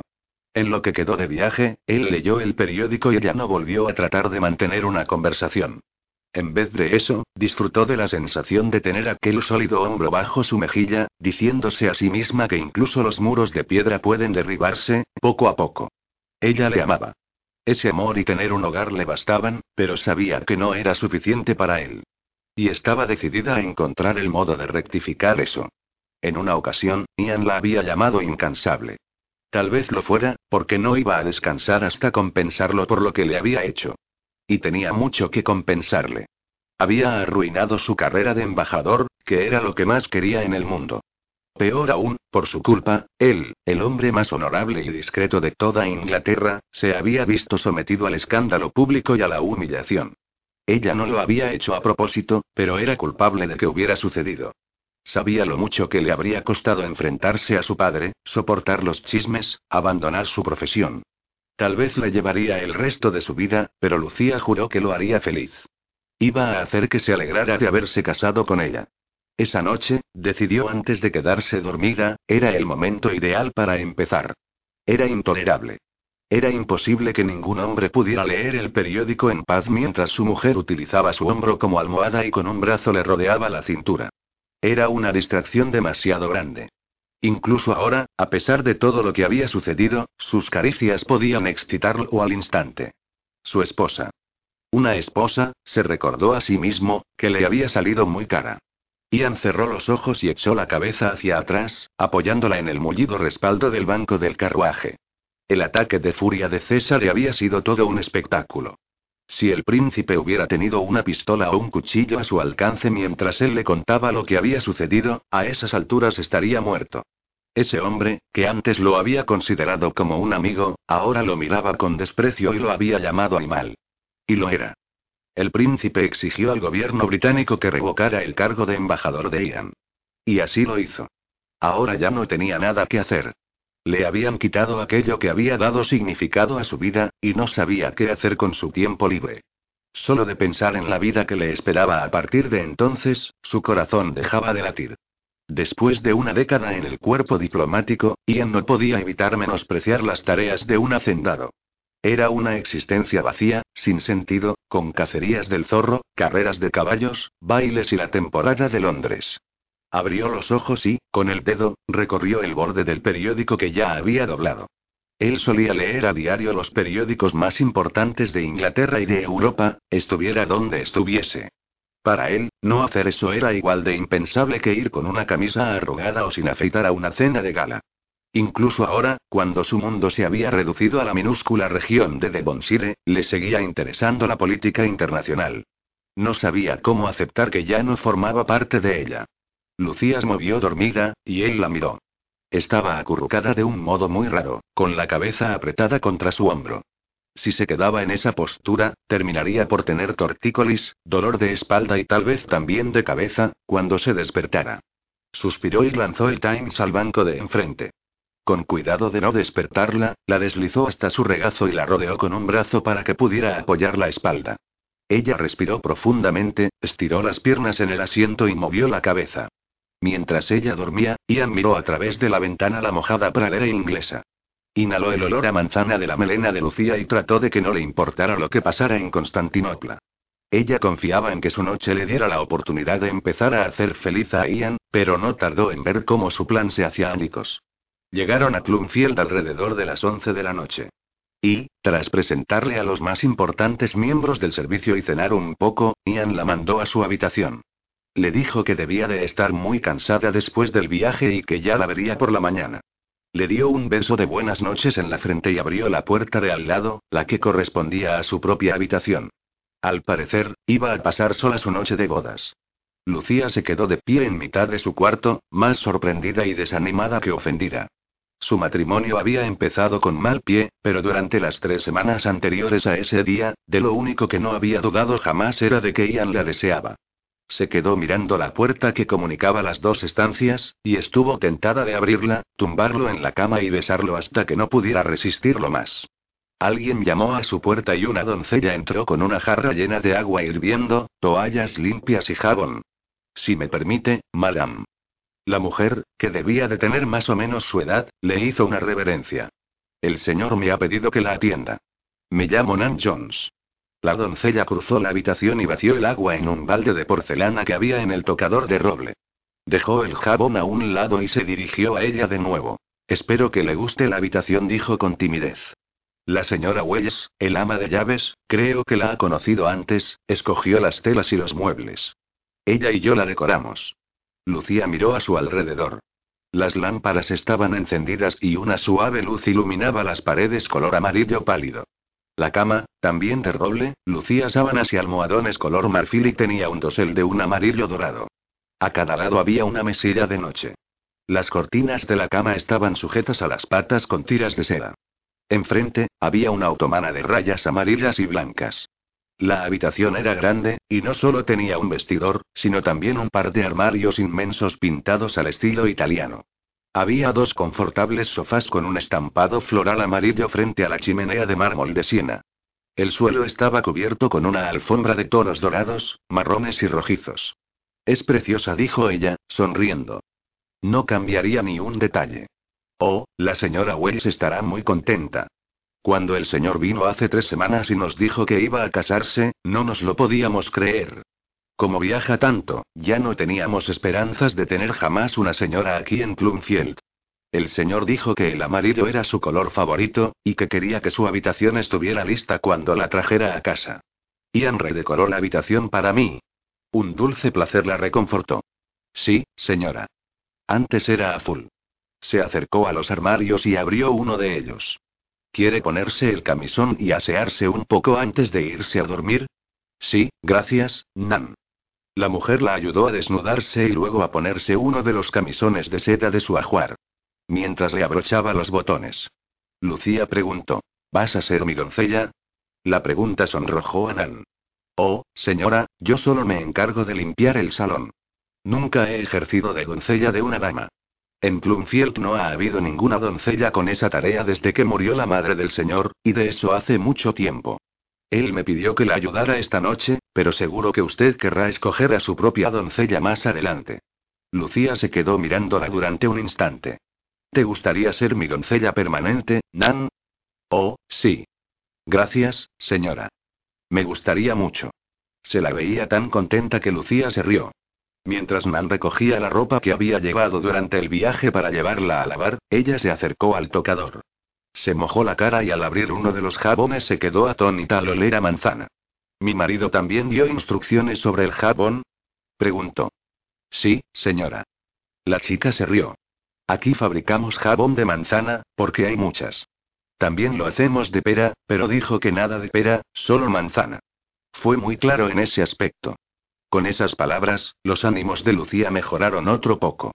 En lo que quedó de viaje, él leyó el periódico y ella no volvió a tratar de mantener una conversación. En vez de eso, disfrutó de la sensación de tener aquel sólido hombro bajo su mejilla, diciéndose a sí misma que incluso los muros de piedra pueden derribarse, poco a poco. Ella le amaba. Ese amor y tener un hogar le bastaban, pero sabía que no era suficiente para él. Y estaba decidida a encontrar el modo de rectificar eso. En una ocasión, Ian la había llamado incansable. Tal vez lo fuera, porque no iba a descansar hasta compensarlo por lo que le había hecho. Y tenía mucho que compensarle. Había arruinado su carrera de embajador, que era lo que más quería en el mundo. Peor aún, por su culpa, él, el hombre más honorable y discreto de toda Inglaterra, se había visto sometido al escándalo público y a la humillación. Ella no lo había hecho a propósito, pero era culpable de que hubiera sucedido. Sabía lo mucho que le habría costado enfrentarse a su padre, soportar los chismes, abandonar su profesión. Tal vez le llevaría el resto de su vida, pero Lucía juró que lo haría feliz. Iba a hacer que se alegrara de haberse casado con ella. Esa noche, decidió antes de quedarse dormida, era el momento ideal para empezar. Era intolerable. Era imposible que ningún hombre pudiera leer el periódico en paz mientras su mujer utilizaba su hombro como almohada y con un brazo le rodeaba la cintura. Era una distracción demasiado grande. Incluso ahora, a pesar de todo lo que había sucedido, sus caricias podían excitarlo al instante. Su esposa. Una esposa, se recordó a sí mismo, que le había salido muy cara. Ian cerró los ojos y echó la cabeza hacia atrás, apoyándola en el mullido respaldo del banco del carruaje. El ataque de furia de César había sido todo un espectáculo. Si el príncipe hubiera tenido una pistola o un cuchillo a su alcance mientras él le contaba lo que había sucedido, a esas alturas estaría muerto. Ese hombre, que antes lo había considerado como un amigo, ahora lo miraba con desprecio y lo había llamado animal. Y lo era. El príncipe exigió al gobierno británico que revocara el cargo de embajador de Ian. Y así lo hizo. Ahora ya no tenía nada que hacer. Le habían quitado aquello que había dado significado a su vida, y no sabía qué hacer con su tiempo libre. Solo de pensar en la vida que le esperaba a partir de entonces, su corazón dejaba de latir. Después de una década en el cuerpo diplomático, Ian no podía evitar menospreciar las tareas de un hacendado. Era una existencia vacía, sin sentido, con cacerías del zorro, carreras de caballos, bailes y la temporada de Londres. Abrió los ojos y, con el dedo, recorrió el borde del periódico que ya había doblado. Él solía leer a diario los periódicos más importantes de Inglaterra y de Europa, estuviera donde estuviese. Para él, no hacer eso era igual de impensable que ir con una camisa arrugada o sin afeitar a una cena de gala. Incluso ahora, cuando su mundo se había reducido a la minúscula región de Devonshire, le seguía interesando la política internacional. No sabía cómo aceptar que ya no formaba parte de ella. Lucía se movió dormida, y él la miró. Estaba acurrucada de un modo muy raro, con la cabeza apretada contra su hombro. Si se quedaba en esa postura, terminaría por tener tortícolis, dolor de espalda y tal vez también de cabeza, cuando se despertara. Suspiró y lanzó el Times al banco de enfrente. Con cuidado de no despertarla, la deslizó hasta su regazo y la rodeó con un brazo para que pudiera apoyar la espalda. Ella respiró profundamente, estiró las piernas en el asiento y movió la cabeza. Mientras ella dormía, Ian miró a través de la ventana la mojada pradera inglesa. Inhaló el olor a manzana de la melena de Lucía y trató de que no le importara lo que pasara en Constantinopla. Ella confiaba en que su noche le diera la oportunidad de empezar a hacer feliz a Ian, pero no tardó en ver cómo su plan se hacía ánicos. Llegaron a Plumfield alrededor de las 11 de la noche. Y, tras presentarle a los más importantes miembros del servicio y cenar un poco, Ian la mandó a su habitación. Le dijo que debía de estar muy cansada después del viaje y que ya la vería por la mañana. Le dio un beso de buenas noches en la frente y abrió la puerta de al lado, la que correspondía a su propia habitación. Al parecer, iba a pasar sola su noche de bodas. Lucía se quedó de pie en mitad de su cuarto, más sorprendida y desanimada que ofendida. Su matrimonio había empezado con mal pie, pero durante las tres semanas anteriores a ese día, de lo único que no había dudado jamás era de que Ian la deseaba. se quedó mirando la puerta que comunicaba las dos estancias, y estuvo tentada de abrirla, tumbarlo en la cama y besarlo hasta que no pudiera resistirlo más. Alguien llamó a su puerta y una doncella entró con una jarra llena de agua hirviendo, toallas limpias y jabón. Si me permite, madame. La mujer, que debía de tener más o menos su edad, le hizo una reverencia. El señor me ha pedido que la atienda. Me llamo Nan Jones. La doncella cruzó la habitación y vació el agua en un balde de porcelana que había en el tocador de roble. Dejó el jabón a un lado y se dirigió a ella de nuevo. Espero que le guste la habitación, dijo con timidez. La señora Wells, el ama de llaves, creo que la ha conocido antes, escogió las telas y los muebles. Ella y yo la decoramos. Lucía miró a su alrededor. Las lámparas estaban encendidas y una suave luz iluminaba las paredes color amarillo pálido. La cama, también de roble, lucía sábanas y almohadones color marfil y tenía un dosel de un amarillo dorado. A cada lado había una mesilla de noche. Las cortinas de la cama estaban sujetas a las patas con tiras de seda. Enfrente, había una otomana de rayas amarillas y blancas. La habitación era grande, y no solo tenía un vestidor, sino también un par de armarios inmensos pintados al estilo italiano. Había dos confortables sofás con un estampado floral amarillo frente a la chimenea de mármol de Siena. El suelo estaba cubierto con una alfombra de tonos dorados, marrones y rojizos. Es preciosa, dijo ella, sonriendo. No cambiaría ni un detalle. Oh, la señora Wells estará muy contenta. Cuando el señor vino hace tres semanas y nos dijo que iba a casarse, no nos lo podíamos creer. Como viaja tanto, ya no teníamos esperanzas de tener jamás una señora aquí en Plumfield. El señor dijo que el amarillo era su color favorito, y que quería que su habitación estuviera lista cuando la trajera a casa. Ian redecoró la habitación para mí. Un dulce placer la reconfortó. Sí, señora. Antes era azul. Se acercó a los armarios y abrió uno de ellos. ¿Quiere ponerse el camisón y asearse un poco antes de irse a dormir? Sí, gracias, Nan. La mujer la ayudó a desnudarse y luego a ponerse uno de los camisones de seda de su ajuar. Mientras le abrochaba los botones. Lucía preguntó: ¿Vas a ser mi doncella? La pregunta sonrojó a Nan. Oh, señora, yo solo me encargo de limpiar el salón. Nunca he ejercido de doncella de una dama. En Plumfield no ha habido ninguna doncella con esa tarea desde que murió la madre del señor, y de eso hace mucho tiempo. Él me pidió que la ayudara esta noche, pero seguro que usted querrá escoger a su propia doncella más adelante. Lucía se quedó mirándola durante un instante. ¿Te gustaría ser mi doncella permanente, Nan? Oh, sí. Gracias, señora. Me gustaría mucho. Se la veía tan contenta que Lucía se rió. Mientras Nan recogía la ropa que había llevado durante el viaje para llevarla a lavar, ella se acercó al tocador. Se mojó la cara y al abrir uno de los jabones se quedó atónita al oler a manzana. ¿Mi marido también dio instrucciones sobre el jabón? preguntó. Sí, señora. La chica se rió. Aquí fabricamos jabón de manzana, porque hay muchas. También lo hacemos de pera, pero dijo que nada de pera, solo manzana. Fue muy claro en ese aspecto. Con esas palabras, los ánimos de Lucía mejoraron otro poco.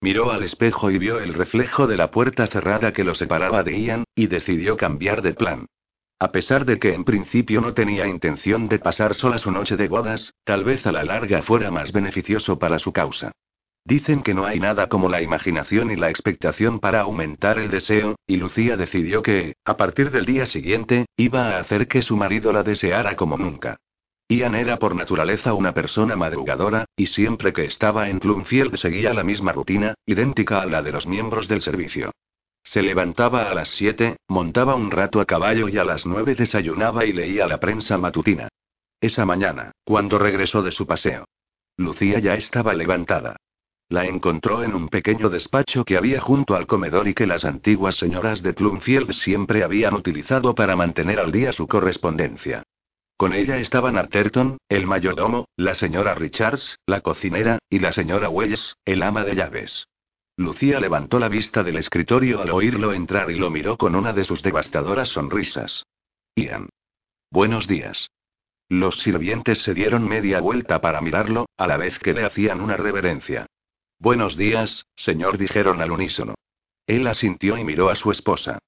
Miró al espejo y vio el reflejo de la puerta cerrada que lo separaba de Ian, y decidió cambiar de plan. A pesar de que en principio no tenía intención de pasar sola su noche de bodas, tal vez a la larga fuera más beneficioso para su causa. Dicen que no hay nada como la imaginación y la expectación para aumentar el deseo, y Lucía decidió que, a partir del día siguiente, iba a hacer que su marido la deseara como nunca. Ian era por naturaleza una persona madrugadora, y siempre que estaba en Plumfield seguía la misma rutina, idéntica a la de los miembros del servicio. Se levantaba a las 7, montaba un rato a caballo y a las 9 desayunaba y leía la prensa matutina. Esa mañana, cuando regresó de su paseo, Lucía ya estaba levantada. La encontró en un pequeño despacho que había junto al comedor y que las antiguas señoras de Plumfield siempre habían utilizado para mantener al día su correspondencia. Con ella estaban Arterton, el mayordomo, la señora Richards, la cocinera, y la señora Wells, el ama de llaves. Lucía levantó la vista del escritorio al oírlo entrar y lo miró con una de sus devastadoras sonrisas. Ian. Buenos días. Los sirvientes se dieron media vuelta para mirarlo, a la vez que le hacían una reverencia. Buenos días, señor, dijeron al unísono. Él asintió y miró a su esposa.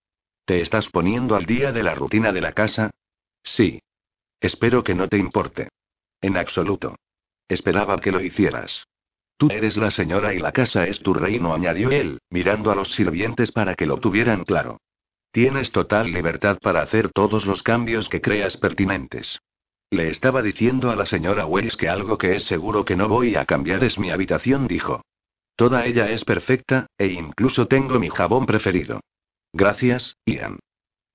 ¿Te estás poniendo al día de la rutina de la casa? Sí. Espero que no te importe. En absoluto. Esperaba que lo hicieras. Tú eres la señora y la casa es tu reino, añadió él, mirando a los sirvientes para que lo tuvieran claro. Tienes total libertad para hacer todos los cambios que creas pertinentes. Le estaba diciendo a la señora Wells que algo que es seguro que no voy a cambiar es mi habitación, dijo. Toda ella es perfecta, e incluso tengo mi jabón preferido. Gracias, Ian.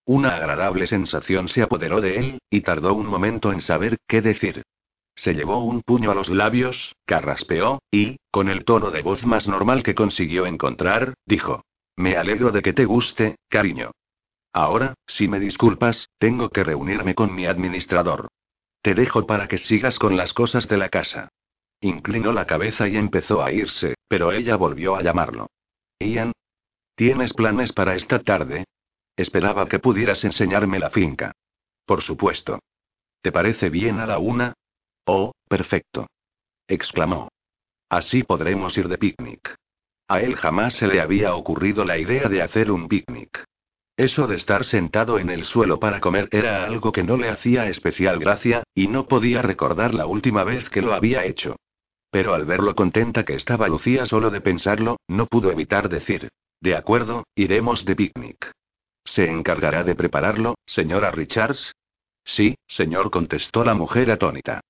Una agradable sensación se apoderó de él, y tardó un momento en saber qué decir. Se llevó un puño a los labios, carraspeó, y, con el tono de voz más normal que consiguió encontrar, dijo. Me alegro de que te guste, cariño. Ahora, si me disculpas, tengo que reunirme con mi administrador. Te dejo para que sigas con las cosas de la casa. Inclinó la cabeza y empezó a irse, pero ella volvió a llamarlo. Ian. ¿Tienes planes para esta tarde? Esperaba que pudieras enseñarme la finca. Por supuesto. ¿Te parece bien a la una? Oh, perfecto. exclamó. Así podremos ir de picnic. A él jamás se le había ocurrido la idea de hacer un picnic. Eso de estar sentado en el suelo para comer era algo que no le hacía especial gracia, y no podía recordar la última vez que lo había hecho. Pero al ver lo contenta que estaba Lucía solo de pensarlo, no pudo evitar decir, de acuerdo, iremos de picnic. ¿Se encargará de prepararlo, señora Richards? Sí, señor, contestó la mujer atónita.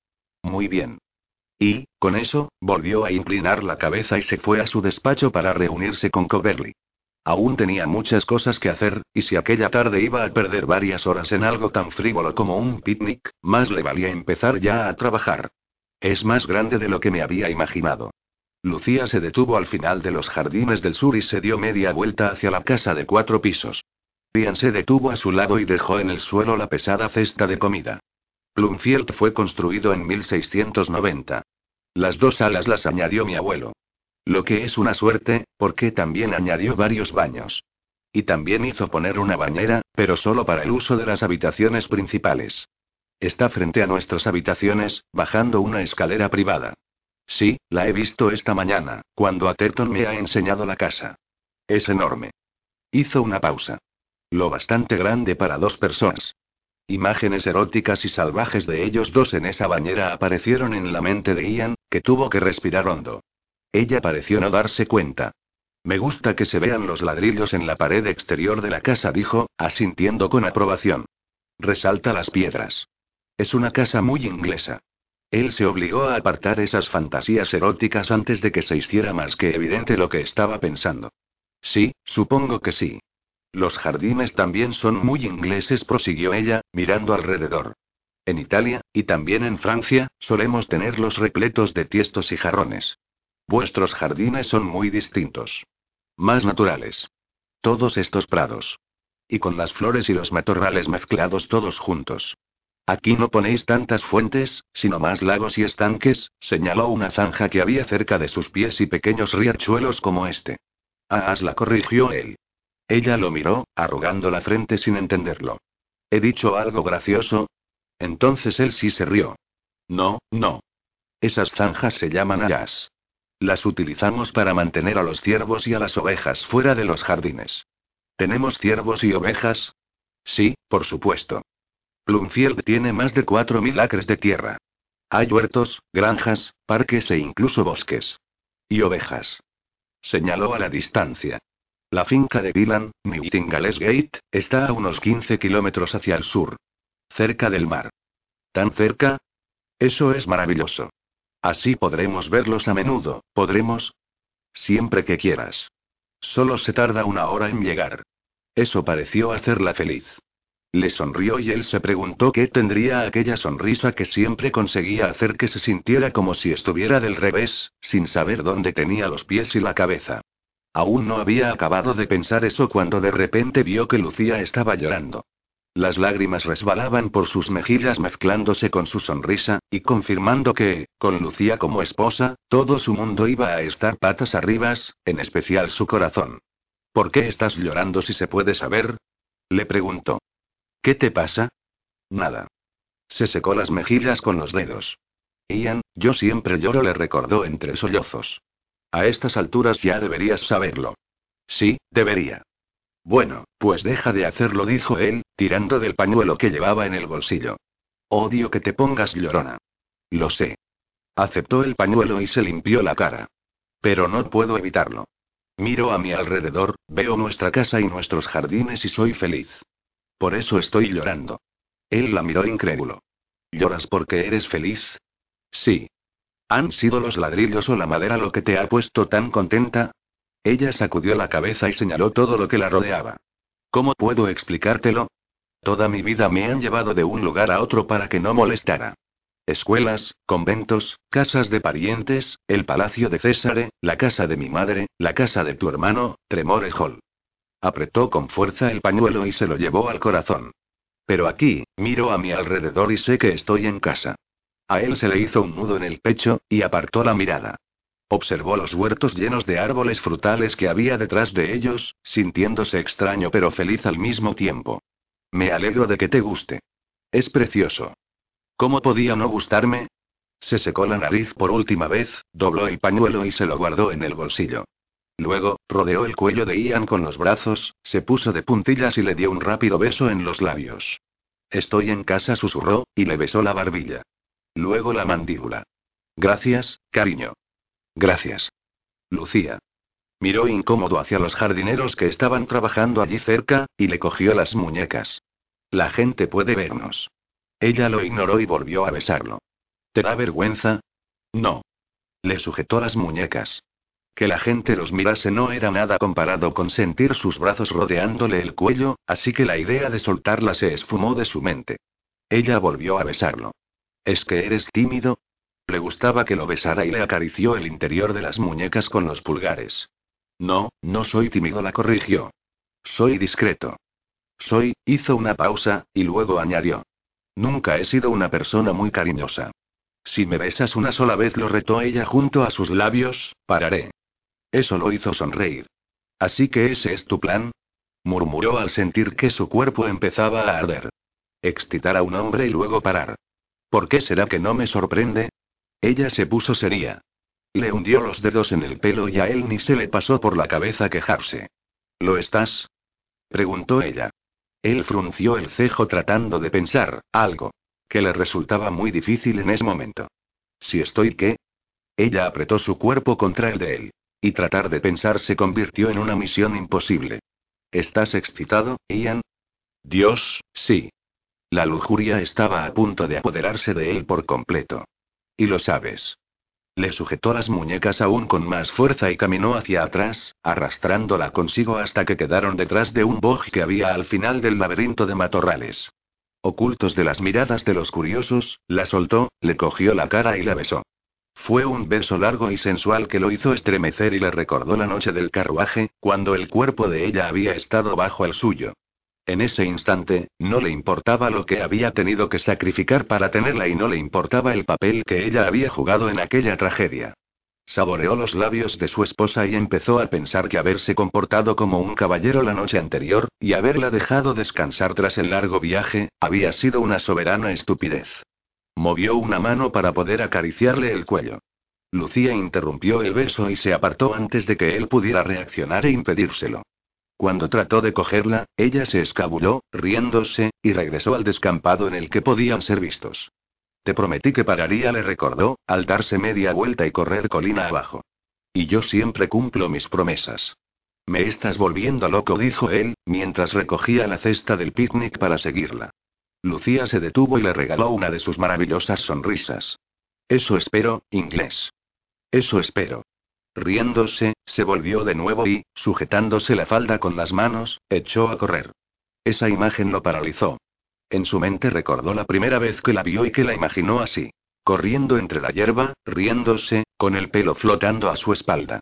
Muy bien. Y, con eso, volvió a inclinar la cabeza y se fue a su despacho para reunirse con Coverly. Aún tenía muchas cosas que hacer, y si aquella tarde iba a perder varias horas en algo tan frívolo como un picnic, más le valía empezar ya a trabajar. Es más grande de lo que me había imaginado. Lucía se detuvo al final de los jardines del sur y se dio media vuelta hacia la casa de cuatro pisos. Se detuvo a su lado y dejó en el suelo la pesada cesta de comida. Plumfield fue construido en 1690. Las dos alas las añadió mi abuelo. Lo que es una suerte, porque también añadió varios baños. Y también hizo poner una bañera, pero solo para el uso de las habitaciones principales. Está frente a nuestras habitaciones, bajando una escalera privada. Sí, la he visto esta mañana, cuando Atherton me ha enseñado la casa. Es enorme. Hizo una pausa. Lo bastante grande para dos personas. Imágenes eróticas y salvajes de ellos dos en esa bañera aparecieron en la mente de Ian, que tuvo que respirar hondo. Ella pareció no darse cuenta. Me gusta que se vean los ladrillos en la pared exterior de la casa, dijo, asintiendo con aprobación. Resalta las piedras. Es una casa muy inglesa. Él se obligó a apartar esas fantasías eróticas antes de que se hiciera más que evidente lo que estaba pensando. Sí, supongo que sí. Los jardines también son muy ingleses, prosiguió ella, mirando alrededor. En Italia, y también en Francia, solemos tenerlos repletos de tiestos y jarrones. Vuestros jardines son muy distintos. Más naturales. Todos estos prados. Y con las flores y los matorrales mezclados todos juntos. Aquí no ponéis tantas fuentes, sino más lagos y estanques, señaló una zanja que había cerca de sus pies y pequeños riachuelos como este. Ah, la corrigió él. Ella lo miró, arrugando la frente sin entenderlo. ¿He dicho algo gracioso? Entonces él sí se rió. No, no. Esas zanjas se llaman ayas. Las utilizamos para mantener a los ciervos y a las ovejas fuera de los jardines. ¿Tenemos ciervos y ovejas? Sí, por supuesto. Plumfield tiene más de 4.000 acres de tierra. Hay huertos, granjas, parques e incluso bosques. Y ovejas. Señaló a la distancia. La finca de Dylan, Newtingales Gate, está a unos 15 kilómetros hacia el sur. Cerca del mar. ¿Tan cerca? Eso es maravilloso. Así podremos verlos a menudo, ¿podremos? Siempre que quieras. Solo se tarda una hora en llegar. Eso pareció hacerla feliz. Le sonrió y él se preguntó qué tendría aquella sonrisa que siempre conseguía hacer que se sintiera como si estuviera del revés, sin saber dónde tenía los pies y la cabeza. Aún no había acabado de pensar eso cuando de repente vio que Lucía estaba llorando. Las lágrimas resbalaban por sus mejillas mezclándose con su sonrisa, y confirmando que, con Lucía como esposa, todo su mundo iba a estar patas arribas, en especial su corazón. ¿Por qué estás llorando si se puede saber? Le preguntó. ¿Qué te pasa? Nada. Se secó las mejillas con los dedos. Ian, yo siempre lloro, le recordó entre sollozos. A estas alturas ya deberías saberlo. Sí, debería. Bueno, pues deja de hacerlo, dijo él, tirando del pañuelo que llevaba en el bolsillo. Odio que te pongas llorona. Lo sé. Aceptó el pañuelo y se limpió la cara. Pero no puedo evitarlo. Miro a mi alrededor, veo nuestra casa y nuestros jardines y soy feliz. Por eso estoy llorando. Él la miró incrédulo. ¿Lloras porque eres feliz? Sí. ¿Han sido los ladrillos o la madera lo que te ha puesto tan contenta? Ella sacudió la cabeza y señaló todo lo que la rodeaba. ¿Cómo puedo explicártelo? Toda mi vida me han llevado de un lugar a otro para que no molestara. Escuelas, conventos, casas de parientes, el palacio de César, la casa de mi madre, la casa de tu hermano, Tremores Hall. Apretó con fuerza el pañuelo y se lo llevó al corazón. Pero aquí, miro a mi alrededor y sé que estoy en casa. A él se le hizo un nudo en el pecho, y apartó la mirada. Observó los huertos llenos de árboles frutales que había detrás de ellos, sintiéndose extraño pero feliz al mismo tiempo. Me alegro de que te guste. Es precioso. ¿Cómo podía no gustarme? Se secó la nariz por última vez, dobló el pañuelo y se lo guardó en el bolsillo. Luego, rodeó el cuello de Ian con los brazos, se puso de puntillas y le dio un rápido beso en los labios. Estoy en casa, susurró, y le besó la barbilla. Luego la mandíbula. Gracias, cariño. Gracias. Lucía. Miró incómodo hacia los jardineros que estaban trabajando allí cerca, y le cogió las muñecas. La gente puede vernos. Ella lo ignoró y volvió a besarlo. ¿Te da vergüenza? No. Le sujetó las muñecas. Que la gente los mirase no era nada comparado con sentir sus brazos rodeándole el cuello, así que la idea de soltarla se esfumó de su mente. Ella volvió a besarlo. ¿Es que eres tímido? Le gustaba que lo besara y le acarició el interior de las muñecas con los pulgares. No, no soy tímido, la corrigió. Soy discreto. Soy, hizo una pausa, y luego añadió. Nunca he sido una persona muy cariñosa. Si me besas una sola vez, lo retó ella junto a sus labios, pararé. Eso lo hizo sonreír. Así que ese es tu plan, murmuró al sentir que su cuerpo empezaba a arder. Excitar a un hombre y luego parar. ¿Por qué será que no me sorprende? Ella se puso seria. Le hundió los dedos en el pelo y a él ni se le pasó por la cabeza quejarse. ¿Lo estás? preguntó ella. Él frunció el cejo tratando de pensar, algo. Que le resultaba muy difícil en ese momento. ¿Si estoy qué? Ella apretó su cuerpo contra el de él. Y tratar de pensar se convirtió en una misión imposible. ¿Estás excitado, Ian? Dios, sí. La lujuria estaba a punto de apoderarse de él por completo. Y lo sabes. Le sujetó las muñecas aún con más fuerza y caminó hacia atrás, arrastrándola consigo hasta que quedaron detrás de un boj que había al final del laberinto de matorrales. Ocultos de las miradas de los curiosos, la soltó, le cogió la cara y la besó. Fue un beso largo y sensual que lo hizo estremecer y le recordó la noche del carruaje, cuando el cuerpo de ella había estado bajo el suyo. En ese instante, no le importaba lo que había tenido que sacrificar para tenerla y no le importaba el papel que ella había jugado en aquella tragedia. Saboreó los labios de su esposa y empezó a pensar que haberse comportado como un caballero la noche anterior, y haberla dejado descansar tras el largo viaje, había sido una soberana estupidez. Movió una mano para poder acariciarle el cuello. Lucía interrumpió el beso y se apartó antes de que él pudiera reaccionar e impedírselo. Cuando trató de cogerla, ella se escabulló, riéndose, y regresó al descampado en el que podían ser vistos. Te prometí que pararía, le recordó, al darse media vuelta y correr colina abajo. Y yo siempre cumplo mis promesas. Me estás volviendo loco, dijo él, mientras recogía la cesta del picnic para seguirla. Lucía se detuvo y le regaló una de sus maravillosas sonrisas. Eso espero, inglés. Eso espero. Riéndose, se volvió de nuevo y, sujetándose la falda con las manos, echó a correr. Esa imagen lo paralizó. En su mente recordó la primera vez que la vio y que la imaginó así. Corriendo entre la hierba, riéndose, con el pelo flotando a su espalda.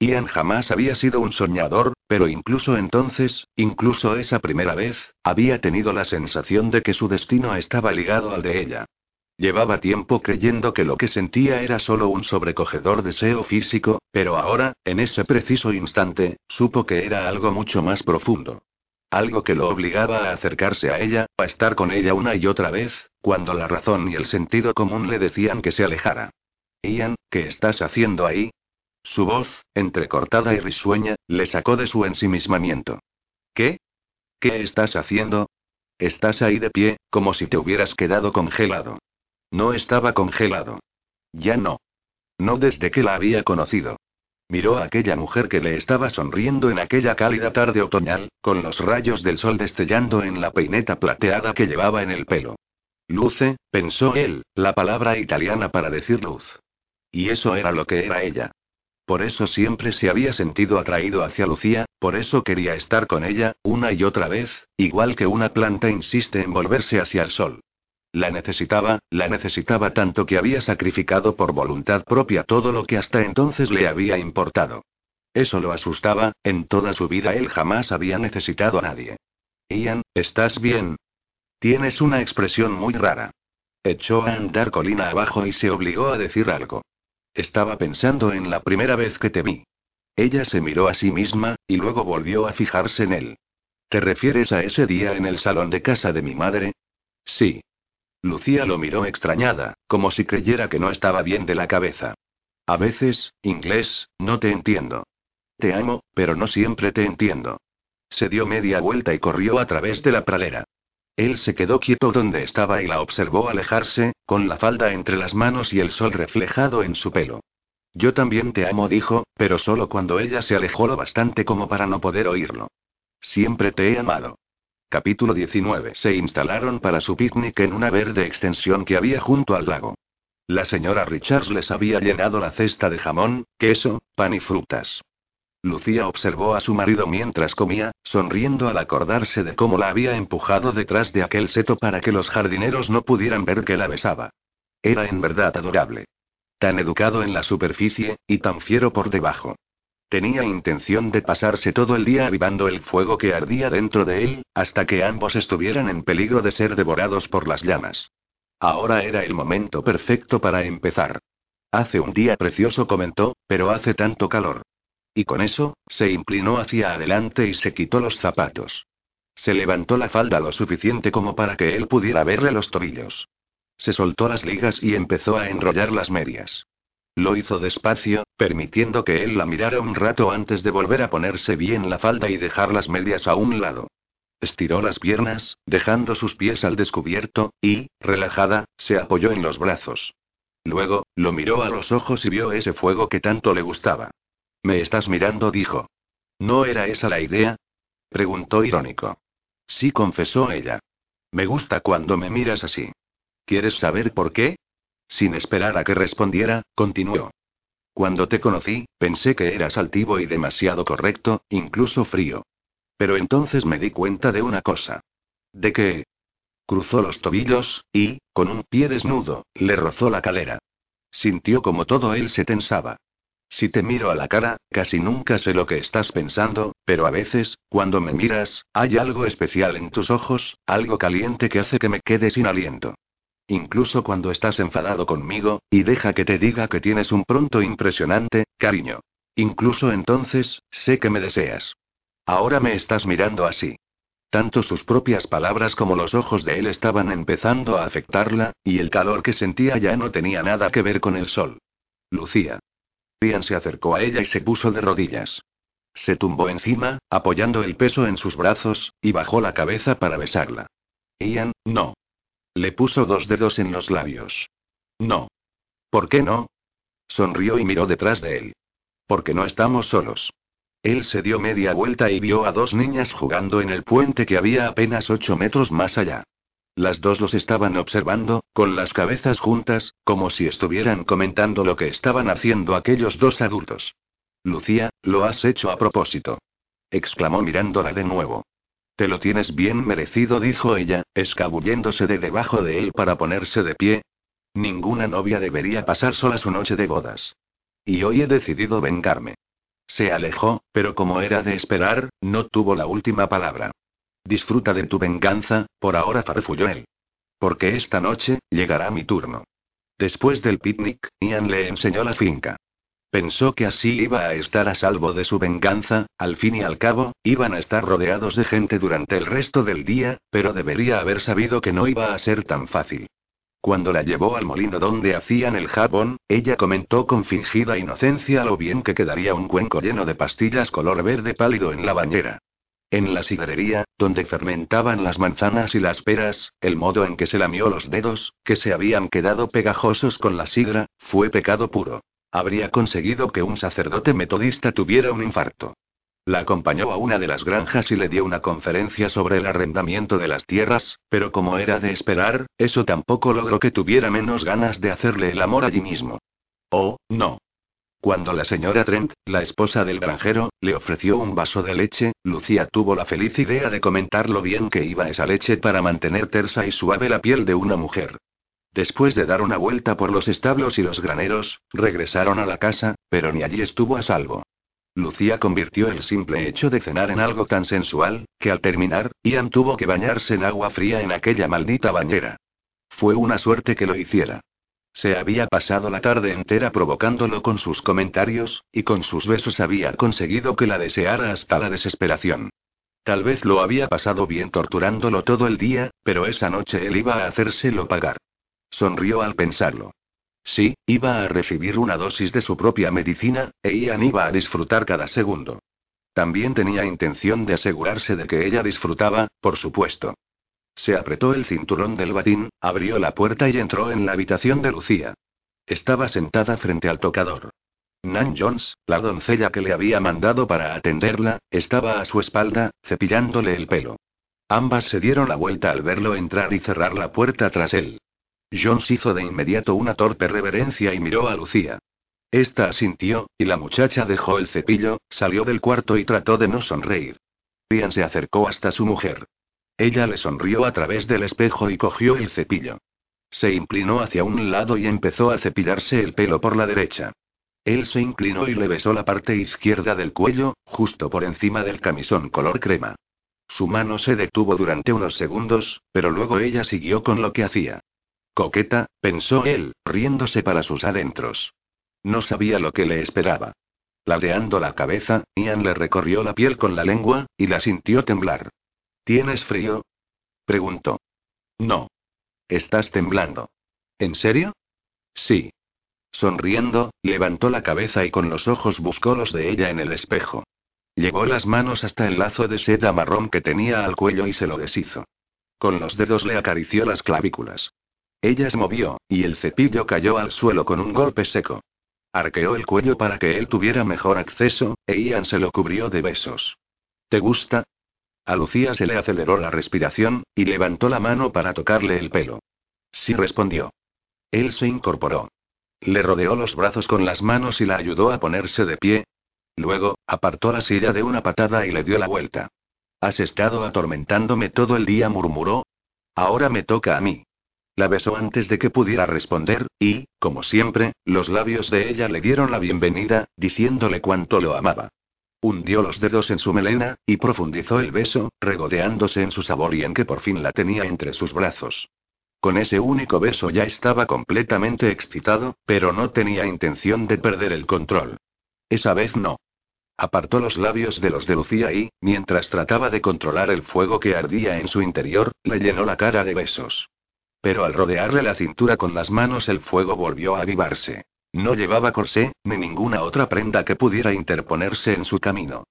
Ian jamás había sido un soñador, pero incluso entonces, incluso esa primera vez, había tenido la sensación de que su destino estaba ligado al de ella. Llevaba tiempo creyendo que lo que sentía era solo un sobrecogedor deseo físico, pero ahora, en ese preciso instante, supo que era algo mucho más profundo. Algo que lo obligaba a acercarse a ella, a estar con ella una y otra vez, cuando la razón y el sentido común le decían que se alejara. Ian, ¿qué estás haciendo ahí? Su voz, entrecortada y risueña, le sacó de su ensimismamiento. ¿Qué? ¿Qué estás haciendo? Estás ahí de pie, como si te hubieras quedado congelado. No estaba congelado. Ya no. No desde que la había conocido. Miró a aquella mujer que le estaba sonriendo en aquella cálida tarde otoñal, con los rayos del sol destellando en la peineta plateada que llevaba en el pelo. Luce, pensó él, la palabra italiana para decir luz. Y eso era lo que era ella. Por eso siempre se había sentido atraído hacia Lucía, por eso quería estar con ella, una y otra vez, igual que una planta insiste en volverse hacia el sol. La necesitaba, la necesitaba tanto que había sacrificado por voluntad propia todo lo que hasta entonces le había importado. Eso lo asustaba, en toda su vida él jamás había necesitado a nadie. Ian, ¿estás bien? Tienes una expresión muy rara. Echó a andar colina abajo y se obligó a decir algo. Estaba pensando en la primera vez que te vi. Ella se miró a sí misma, y luego volvió a fijarse en él. ¿Te refieres a ese día en el salón de casa de mi madre? Sí. Lucía lo miró extrañada, como si creyera que no estaba bien de la cabeza. A veces, inglés, no te entiendo. Te amo, pero no siempre te entiendo. Se dio media vuelta y corrió a través de la pradera. Él se quedó quieto donde estaba y la observó alejarse, con la falda entre las manos y el sol reflejado en su pelo. Yo también te amo, dijo, pero solo cuando ella se alejó lo bastante como para no poder oírlo. Siempre te he amado. Capítulo 19. Se instalaron para su picnic en una verde extensión que había junto al lago. La señora Richards les había llenado la cesta de jamón, queso, pan y frutas. Lucía observó a su marido mientras comía, sonriendo al acordarse de cómo la había empujado detrás de aquel seto para que los jardineros no pudieran ver que la besaba. Era en verdad adorable. Tan educado en la superficie, y tan fiero por debajo. Tenía intención de pasarse todo el día avivando el fuego que ardía dentro de él, hasta que ambos estuvieran en peligro de ser devorados por las llamas. Ahora era el momento perfecto para empezar. Hace un día precioso comentó, pero hace tanto calor. Y con eso, se inclinó hacia adelante y se quitó los zapatos. Se levantó la falda lo suficiente como para que él pudiera verle los tobillos. Se soltó las ligas y empezó a enrollar las medias. Lo hizo despacio, permitiendo que él la mirara un rato antes de volver a ponerse bien la falda y dejar las medias a un lado. Estiró las piernas, dejando sus pies al descubierto, y, relajada, se apoyó en los brazos. Luego, lo miró a los ojos y vio ese fuego que tanto le gustaba. Me estás mirando, dijo. ¿No era esa la idea? preguntó irónico. Sí, confesó ella. Me gusta cuando me miras así. ¿Quieres saber por qué? Sin esperar a que respondiera, continuó. Cuando te conocí, pensé que eras altivo y demasiado correcto, incluso frío. Pero entonces me di cuenta de una cosa. De que... Cruzó los tobillos, y, con un pie desnudo, le rozó la calera. Sintió como todo él se tensaba. Si te miro a la cara, casi nunca sé lo que estás pensando, pero a veces, cuando me miras, hay algo especial en tus ojos, algo caliente que hace que me quede sin aliento. Incluso cuando estás enfadado conmigo, y deja que te diga que tienes un pronto impresionante, cariño. Incluso entonces, sé que me deseas. Ahora me estás mirando así. Tanto sus propias palabras como los ojos de él estaban empezando a afectarla, y el calor que sentía ya no tenía nada que ver con el sol. Lucía. Ian se acercó a ella y se puso de rodillas. Se tumbó encima, apoyando el peso en sus brazos, y bajó la cabeza para besarla. Ian, no. Le puso dos dedos en los labios. No. ¿Por qué no? Sonrió y miró detrás de él. Porque no estamos solos. Él se dio media vuelta y vio a dos niñas jugando en el puente que había apenas ocho metros más allá. Las dos los estaban observando, con las cabezas juntas, como si estuvieran comentando lo que estaban haciendo aquellos dos adultos. Lucía, lo has hecho a propósito. exclamó mirándola de nuevo. Te lo tienes bien merecido, dijo ella, escabulléndose de debajo de él para ponerse de pie. Ninguna novia debería pasar sola su noche de bodas. Y hoy he decidido vengarme. Se alejó, pero como era de esperar, no tuvo la última palabra. Disfruta de tu venganza, por ahora farfulló él. Porque esta noche, llegará mi turno. Después del picnic, Ian le enseñó la finca. Pensó que así iba a estar a salvo de su venganza, al fin y al cabo, iban a estar rodeados de gente durante el resto del día, pero debería haber sabido que no iba a ser tan fácil. Cuando la llevó al molino donde hacían el jabón, ella comentó con fingida inocencia lo bien que quedaría un cuenco lleno de pastillas color verde pálido en la bañera. En la sidrería, donde fermentaban las manzanas y las peras, el modo en que se lamió los dedos, que se habían quedado pegajosos con la sidra, fue pecado puro. Habría conseguido que un sacerdote metodista tuviera un infarto. La acompañó a una de las granjas y le dio una conferencia sobre el arrendamiento de las tierras, pero como era de esperar, eso tampoco logró que tuviera menos ganas de hacerle el amor allí mismo. Oh, no. Cuando la señora Trent, la esposa del granjero, le ofreció un vaso de leche, Lucía tuvo la feliz idea de comentar lo bien que iba esa leche para mantener tersa y suave la piel de una mujer. Después de dar una vuelta por los establos y los graneros, regresaron a la casa, pero ni allí estuvo a salvo. Lucía convirtió el simple hecho de cenar en algo tan sensual, que al terminar, Ian tuvo que bañarse en agua fría en aquella maldita bañera. Fue una suerte que lo hiciera. Se había pasado la tarde entera provocándolo con sus comentarios, y con sus besos había conseguido que la deseara hasta la desesperación. Tal vez lo había pasado bien torturándolo todo el día, pero esa noche él iba a hacérselo pagar. Sonrió al pensarlo. Sí, iba a recibir una dosis de su propia medicina, e Ian iba a disfrutar cada segundo. También tenía intención de asegurarse de que ella disfrutaba, por supuesto. Se apretó el cinturón del batín, abrió la puerta y entró en la habitación de Lucía. Estaba sentada frente al tocador. Nan Jones, la doncella que le había mandado para atenderla, estaba a su espalda, cepillándole el pelo. Ambas se dieron la vuelta al verlo entrar y cerrar la puerta tras él. Jones hizo de inmediato una torpe reverencia y miró a Lucía. Esta asintió, y la muchacha dejó el cepillo, salió del cuarto y trató de no sonreír. Ian se acercó hasta su mujer. Ella le sonrió a través del espejo y cogió el cepillo. Se inclinó hacia un lado y empezó a cepillarse el pelo por la derecha. Él se inclinó y le besó la parte izquierda del cuello, justo por encima del camisón color crema. Su mano se detuvo durante unos segundos, pero luego ella siguió con lo que hacía. Coqueta, pensó él, riéndose para sus adentros. No sabía lo que le esperaba. Ladeando la cabeza, Ian le recorrió la piel con la lengua, y la sintió temblar. ¿Tienes frío? preguntó. No. Estás temblando. ¿En serio? Sí. Sonriendo, levantó la cabeza y con los ojos buscó los de ella en el espejo. Llevó las manos hasta el lazo de seda marrón que tenía al cuello y se lo deshizo. Con los dedos le acarició las clavículas. Ella se movió, y el cepillo cayó al suelo con un golpe seco. Arqueó el cuello para que él tuviera mejor acceso, e Ian se lo cubrió de besos. ¿Te gusta? A Lucía se le aceleró la respiración, y levantó la mano para tocarle el pelo. Sí respondió. Él se incorporó. Le rodeó los brazos con las manos y la ayudó a ponerse de pie. Luego, apartó la silla de una patada y le dio la vuelta. Has estado atormentándome todo el día, murmuró. Ahora me toca a mí. La besó antes de que pudiera responder, y, como siempre, los labios de ella le dieron la bienvenida, diciéndole cuánto lo amaba. Hundió los dedos en su melena, y profundizó el beso, regodeándose en su sabor y en que por fin la tenía entre sus brazos. Con ese único beso ya estaba completamente excitado, pero no tenía intención de perder el control. Esa vez no. Apartó los labios de los de Lucía y, mientras trataba de controlar el fuego que ardía en su interior, le llenó la cara de besos. Pero al rodearle la cintura con las manos el fuego volvió a avivarse. No llevaba corsé, ni ninguna otra prenda que pudiera interponerse en su camino.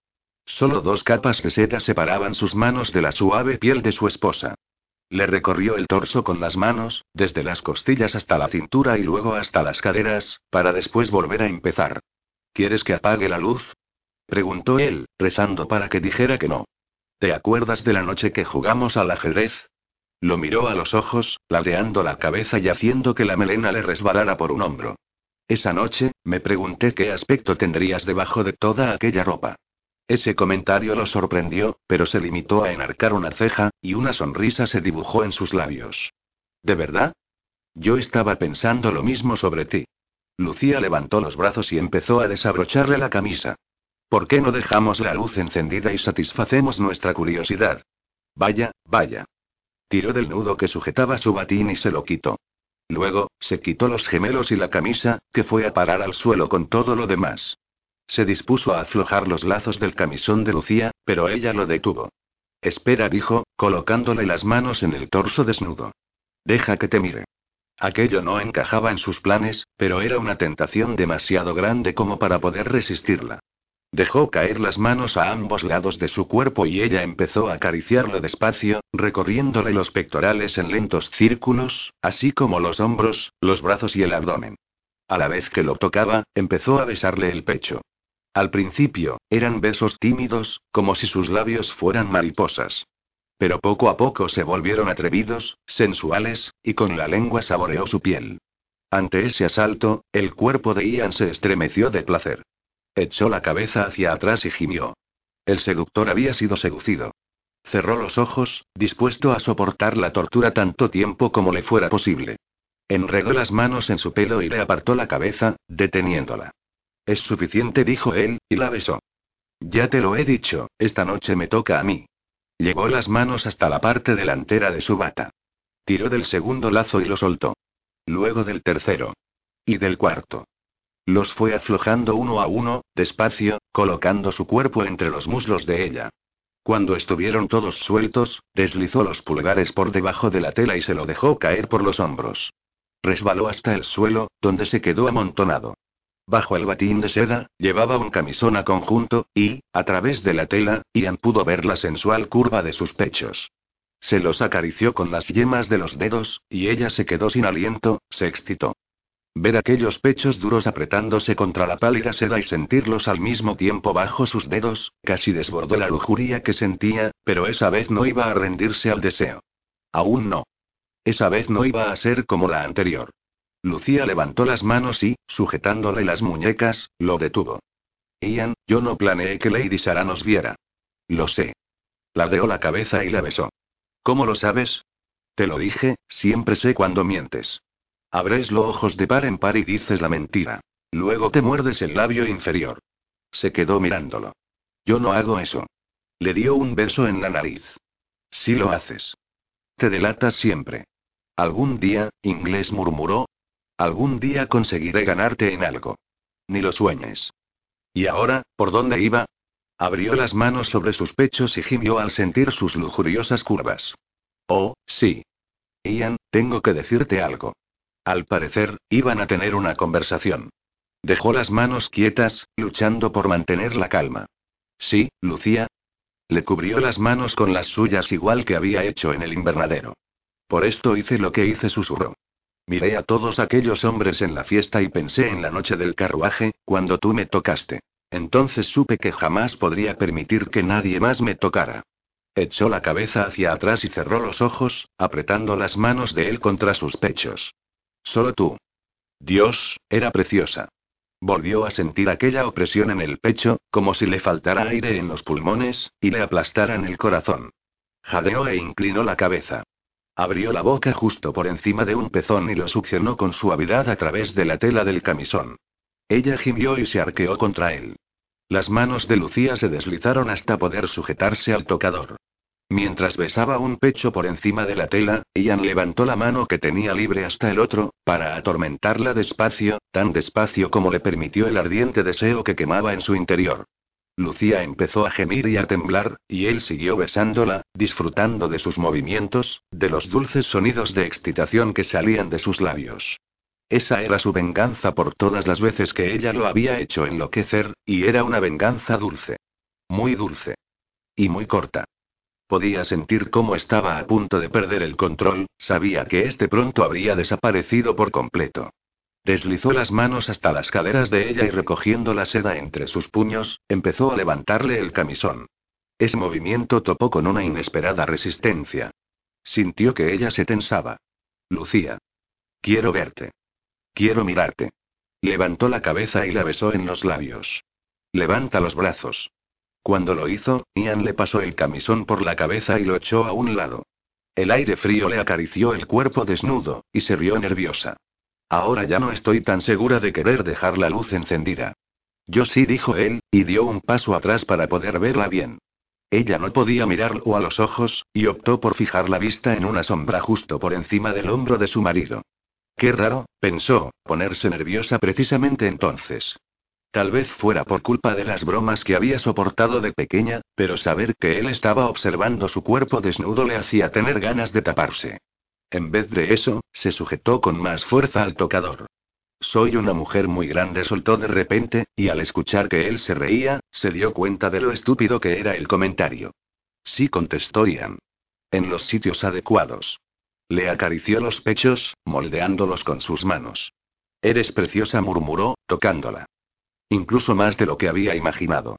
Solo dos capas de seda separaban sus manos de la suave piel de su esposa. Le recorrió el torso con las manos, desde las costillas hasta la cintura y luego hasta las caderas, para después volver a empezar. ¿Quieres que apague la luz? preguntó él, rezando para que dijera que no. ¿Te acuerdas de la noche que jugamos al ajedrez? Lo miró a los ojos, ladeando la cabeza y haciendo que la melena le resbalara por un hombro. Esa noche, me pregunté qué aspecto tendrías debajo de toda aquella ropa. Ese comentario lo sorprendió, pero se limitó a enarcar una ceja, y una sonrisa se dibujó en sus labios. ¿De verdad? Yo estaba pensando lo mismo sobre ti. Lucía levantó los brazos y empezó a desabrocharle la camisa. ¿Por qué no dejamos la luz encendida y satisfacemos nuestra curiosidad? Vaya, vaya. Tiró del nudo que sujetaba su batín y se lo quitó. Luego, se quitó los gemelos y la camisa, que fue a parar al suelo con todo lo demás. Se dispuso a aflojar los lazos del camisón de Lucía, pero ella lo detuvo. Espera, dijo, colocándole las manos en el torso desnudo. Deja que te mire. Aquello no encajaba en sus planes, pero era una tentación demasiado grande como para poder resistirla. Dejó caer las manos a ambos lados de su cuerpo y ella empezó a acariciarlo despacio, recorriéndole los pectorales en lentos círculos, así como los hombros, los brazos y el abdomen. A la vez que lo tocaba, empezó a besarle el pecho. Al principio, eran besos tímidos, como si sus labios fueran mariposas. Pero poco a poco se volvieron atrevidos, sensuales, y con la lengua saboreó su piel. Ante ese asalto, el cuerpo de Ian se estremeció de placer. Echó la cabeza hacia atrás y gimió. El seductor había sido seducido. Cerró los ojos, dispuesto a soportar la tortura tanto tiempo como le fuera posible. Enredó las manos en su pelo y le apartó la cabeza, deteniéndola. Es suficiente, dijo él, y la besó. Ya te lo he dicho, esta noche me toca a mí. Llevó las manos hasta la parte delantera de su bata. Tiró del segundo lazo y lo soltó. Luego del tercero. Y del cuarto. Los fue aflojando uno a uno, despacio, colocando su cuerpo entre los muslos de ella. Cuando estuvieron todos sueltos, deslizó los pulgares por debajo de la tela y se lo dejó caer por los hombros. Resbaló hasta el suelo, donde se quedó amontonado. Bajo el batín de seda, llevaba un camisón a conjunto, y, a través de la tela, Ian pudo ver la sensual curva de sus pechos. Se los acarició con las yemas de los dedos, y ella se quedó sin aliento, se excitó. Ver aquellos pechos duros apretándose contra la pálida seda y sentirlos al mismo tiempo bajo sus dedos, casi desbordó la lujuria que sentía, pero esa vez no iba a rendirse al deseo. Aún no. Esa vez no iba a ser como la anterior. Lucía levantó las manos y, sujetándole las muñecas, lo detuvo. Ian, yo no planeé que Lady Sara nos viera. Lo sé. Ladeó la cabeza y la besó. ¿Cómo lo sabes? Te lo dije, siempre sé cuando mientes. Abres los ojos de par en par y dices la mentira. Luego te muerdes el labio inferior. Se quedó mirándolo. Yo no hago eso. Le dio un beso en la nariz. Sí lo haces. Te delatas siempre. Algún día, inglés murmuró. Algún día conseguiré ganarte en algo. Ni lo sueñes. ¿Y ahora, por dónde iba? Abrió las manos sobre sus pechos y gimió al sentir sus lujuriosas curvas. Oh, sí. Ian, tengo que decirte algo. Al parecer, iban a tener una conversación. Dejó las manos quietas, luchando por mantener la calma. Sí, Lucía. Le cubrió las manos con las suyas igual que había hecho en el invernadero. Por esto hice lo que hice, susurró. Miré a todos aquellos hombres en la fiesta y pensé en la noche del carruaje, cuando tú me tocaste. Entonces supe que jamás podría permitir que nadie más me tocara. Echó la cabeza hacia atrás y cerró los ojos, apretando las manos de él contra sus pechos. Solo tú. Dios, era preciosa. Volvió a sentir aquella opresión en el pecho, como si le faltara aire en los pulmones, y le aplastara en el corazón. Jadeó e inclinó la cabeza. Abrió la boca justo por encima de un pezón y lo succionó con suavidad a través de la tela del camisón. Ella gimió y se arqueó contra él. Las manos de Lucía se deslizaron hasta poder sujetarse al tocador. Mientras besaba un pecho por encima de la tela, Ian levantó la mano que tenía libre hasta el otro, para atormentarla despacio, tan despacio como le permitió el ardiente deseo que quemaba en su interior. Lucía empezó a gemir y a temblar, y él siguió besándola, disfrutando de sus movimientos, de los dulces sonidos de excitación que salían de sus labios. Esa era su venganza por todas las veces que ella lo había hecho enloquecer, y era una venganza dulce. Muy dulce. Y muy corta. Podía sentir cómo estaba a punto de perder el control, sabía que este pronto habría desaparecido por completo. Deslizó las manos hasta las caderas de ella y recogiendo la seda entre sus puños, empezó a levantarle el camisón. Ese movimiento topó con una inesperada resistencia. Sintió que ella se tensaba. Lucía. Quiero verte. Quiero mirarte. Levantó la cabeza y la besó en los labios. Levanta los brazos. Cuando lo hizo, Ian le pasó el camisón por la cabeza y lo echó a un lado. El aire frío le acarició el cuerpo desnudo, y se rió nerviosa. Ahora ya no estoy tan segura de querer dejar la luz encendida. Yo sí, dijo él, y dio un paso atrás para poder verla bien. Ella no podía mirarlo a los ojos, y optó por fijar la vista en una sombra justo por encima del hombro de su marido. Qué raro, pensó, ponerse nerviosa precisamente entonces. Tal vez fuera por culpa de las bromas que había soportado de pequeña, pero saber que él estaba observando su cuerpo desnudo le hacía tener ganas de taparse. En vez de eso, se sujetó con más fuerza al tocador. Soy una mujer muy grande, soltó de repente, y al escuchar que él se reía, se dio cuenta de lo estúpido que era el comentario. Sí, contestó Ian. En los sitios adecuados. Le acarició los pechos, moldeándolos con sus manos. Eres preciosa, murmuró, tocándola. Incluso más de lo que había imaginado.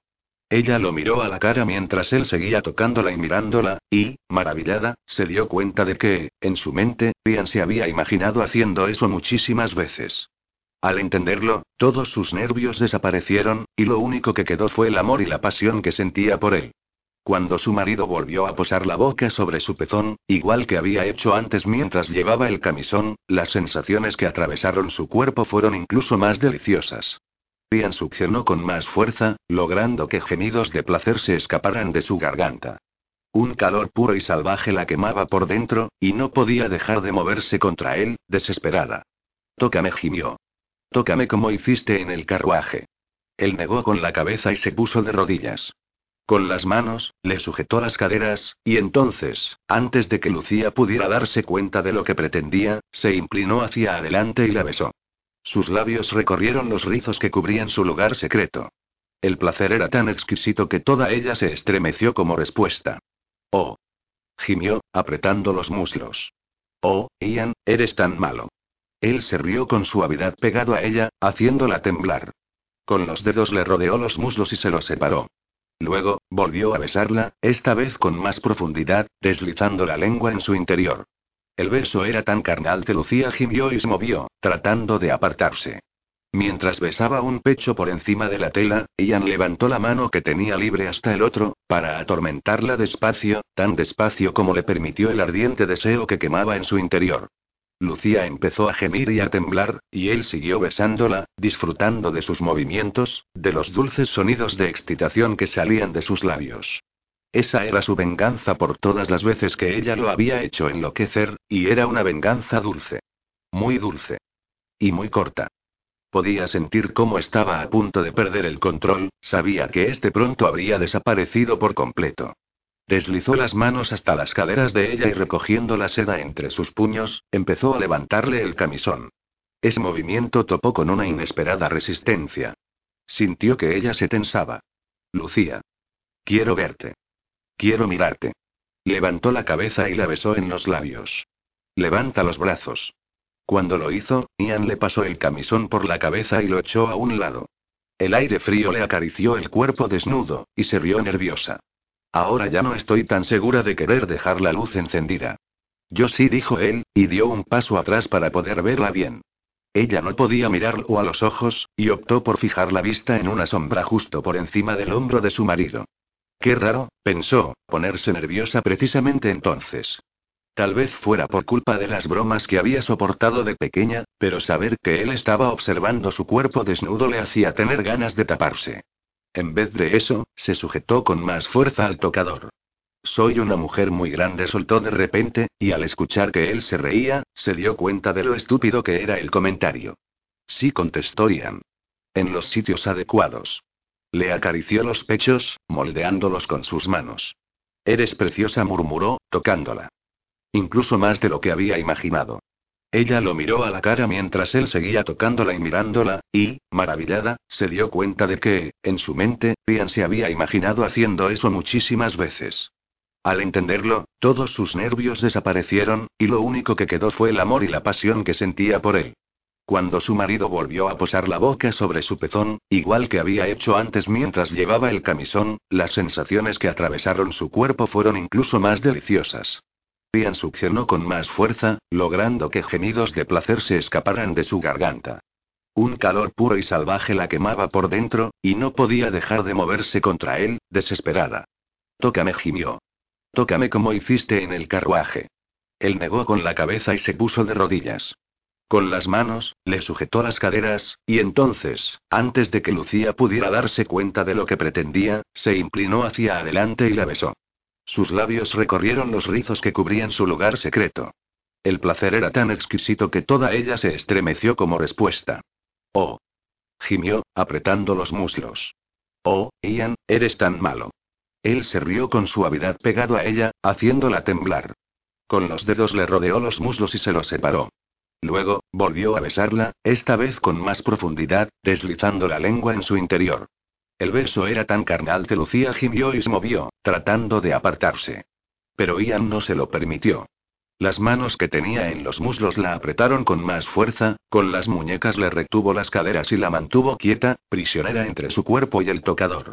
Ella lo miró a la cara mientras él seguía tocándola y mirándola, y, maravillada, se dio cuenta de que, en su mente, Ian se había imaginado haciendo eso muchísimas veces. Al entenderlo, todos sus nervios desaparecieron, y lo único que quedó fue el amor y la pasión que sentía por él. Cuando su marido volvió a posar la boca sobre su pezón, igual que había hecho antes mientras llevaba el camisón, las sensaciones que atravesaron su cuerpo fueron incluso más deliciosas. Ian succionó con más fuerza, logrando que gemidos de placer se escaparan de su garganta. Un calor puro y salvaje la quemaba por dentro, y no podía dejar de moverse contra él, desesperada. Tócame, gimió. Tócame como hiciste en el carruaje. Él negó con la cabeza y se puso de rodillas. Con las manos, le sujetó las caderas, y entonces, antes de que Lucía pudiera darse cuenta de lo que pretendía, se inclinó hacia adelante y la besó. Sus labios recorrieron los rizos que cubrían su lugar secreto. El placer era tan exquisito que toda ella se estremeció como respuesta. Oh. Gimió, apretando los muslos. Oh, Ian, eres tan malo. Él se rió con suavidad pegado a ella, haciéndola temblar. Con los dedos le rodeó los muslos y se los separó. Luego, volvió a besarla, esta vez con más profundidad, deslizando la lengua en su interior. El beso era tan carnal que Lucía gimió y se movió, tratando de apartarse. Mientras besaba un pecho por encima de la tela, Ian levantó la mano que tenía libre hasta el otro, para atormentarla despacio, tan despacio como le permitió el ardiente deseo que quemaba en su interior. Lucía empezó a gemir y a temblar, y él siguió besándola, disfrutando de sus movimientos, de los dulces sonidos de excitación que salían de sus labios. Esa era su venganza por todas las veces que ella lo había hecho enloquecer, y era una venganza dulce. Muy dulce. Y muy corta. Podía sentir cómo estaba a punto de perder el control, sabía que este pronto habría desaparecido por completo. Deslizó las manos hasta las caderas de ella y recogiendo la seda entre sus puños, empezó a levantarle el camisón. Ese movimiento topó con una inesperada resistencia. Sintió que ella se tensaba. Lucía. Quiero verte. Quiero mirarte. Levantó la cabeza y la besó en los labios. Levanta los brazos. Cuando lo hizo, Ian le pasó el camisón por la cabeza y lo echó a un lado. El aire frío le acarició el cuerpo desnudo, y se rió nerviosa. Ahora ya no estoy tan segura de querer dejar la luz encendida. Yo sí, dijo él, y dio un paso atrás para poder verla bien. Ella no podía mirarlo a los ojos, y optó por fijar la vista en una sombra justo por encima del hombro de su marido. Qué raro, pensó, ponerse nerviosa precisamente entonces. Tal vez fuera por culpa de las bromas que había soportado de pequeña, pero saber que él estaba observando su cuerpo desnudo le hacía tener ganas de taparse. En vez de eso, se sujetó con más fuerza al tocador. Soy una mujer muy grande, soltó de repente, y al escuchar que él se reía, se dio cuenta de lo estúpido que era el comentario. Sí, contestó Ian. En los sitios adecuados. Le acarició los pechos, moldeándolos con sus manos. Eres preciosa, murmuró, tocándola. Incluso más de lo que había imaginado. Ella lo miró a la cara mientras él seguía tocándola y mirándola, y, maravillada, se dio cuenta de que, en su mente, Ian se había imaginado haciendo eso muchísimas veces. Al entenderlo, todos sus nervios desaparecieron, y lo único que quedó fue el amor y la pasión que sentía por él. Cuando su marido volvió a posar la boca sobre su pezón, igual que había hecho antes mientras llevaba el camisón, las sensaciones que atravesaron su cuerpo fueron incluso más deliciosas. Ian succionó con más fuerza, logrando que gemidos de placer se escaparan de su garganta. Un calor puro y salvaje la quemaba por dentro, y no podía dejar de moverse contra él, desesperada. Tócame, gimió. Tócame como hiciste en el carruaje. Él negó con la cabeza y se puso de rodillas. Con las manos, le sujetó las caderas, y entonces, antes de que Lucía pudiera darse cuenta de lo que pretendía, se inclinó hacia adelante y la besó. Sus labios recorrieron los rizos que cubrían su lugar secreto. El placer era tan exquisito que toda ella se estremeció como respuesta. Oh. Gimió, apretando los muslos. Oh, Ian, eres tan malo. Él se rió con suavidad pegado a ella, haciéndola temblar. Con los dedos le rodeó los muslos y se los separó. Luego, volvió a besarla, esta vez con más profundidad, deslizando la lengua en su interior. El beso era tan carnal que Lucía gimió y se movió, tratando de apartarse. Pero Ian no se lo permitió. Las manos que tenía en los muslos la apretaron con más fuerza, con las muñecas le retuvo las caderas y la mantuvo quieta, prisionera entre su cuerpo y el tocador.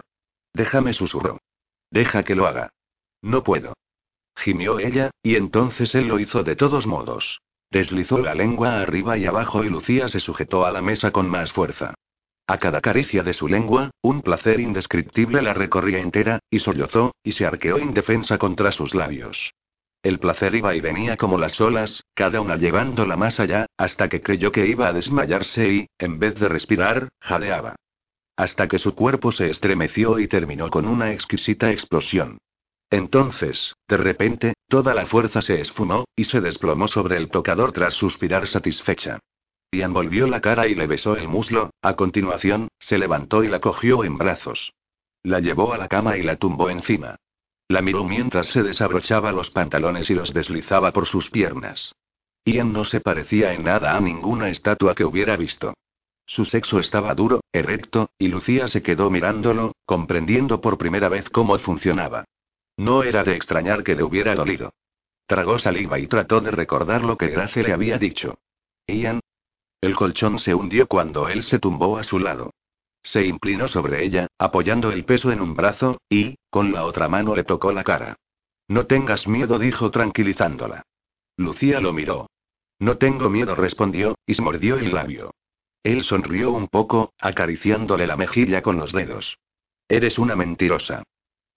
Déjame, susurró. Deja que lo haga. No puedo. Gimió ella, y entonces él lo hizo de todos modos. Deslizó la lengua arriba y abajo y Lucía se sujetó a la mesa con más fuerza. A cada caricia de su lengua, un placer indescriptible la recorría entera, y sollozó, y se arqueó indefensa contra sus labios. El placer iba y venía como las olas, cada una llevándola más allá, hasta que creyó que iba a desmayarse y, en vez de respirar, jadeaba. Hasta que su cuerpo se estremeció y terminó con una exquisita explosión. Entonces, de repente, toda la fuerza se esfumó, y se desplomó sobre el tocador tras suspirar satisfecha. Ian volvió la cara y le besó el muslo, a continuación, se levantó y la cogió en brazos. La llevó a la cama y la tumbó encima. La miró mientras se desabrochaba los pantalones y los deslizaba por sus piernas. Ian no se parecía en nada a ninguna estatua que hubiera visto. Su sexo estaba duro, erecto, y Lucía se quedó mirándolo, comprendiendo por primera vez cómo funcionaba. No era de extrañar que le hubiera dolido. Tragó saliva y trató de recordar lo que Grace le había dicho. Ian. El colchón se hundió cuando él se tumbó a su lado. Se inclinó sobre ella, apoyando el peso en un brazo, y, con la otra mano le tocó la cara. No tengas miedo, dijo tranquilizándola. Lucía lo miró. No tengo miedo, respondió, y se mordió el labio. Él sonrió un poco, acariciándole la mejilla con los dedos. Eres una mentirosa.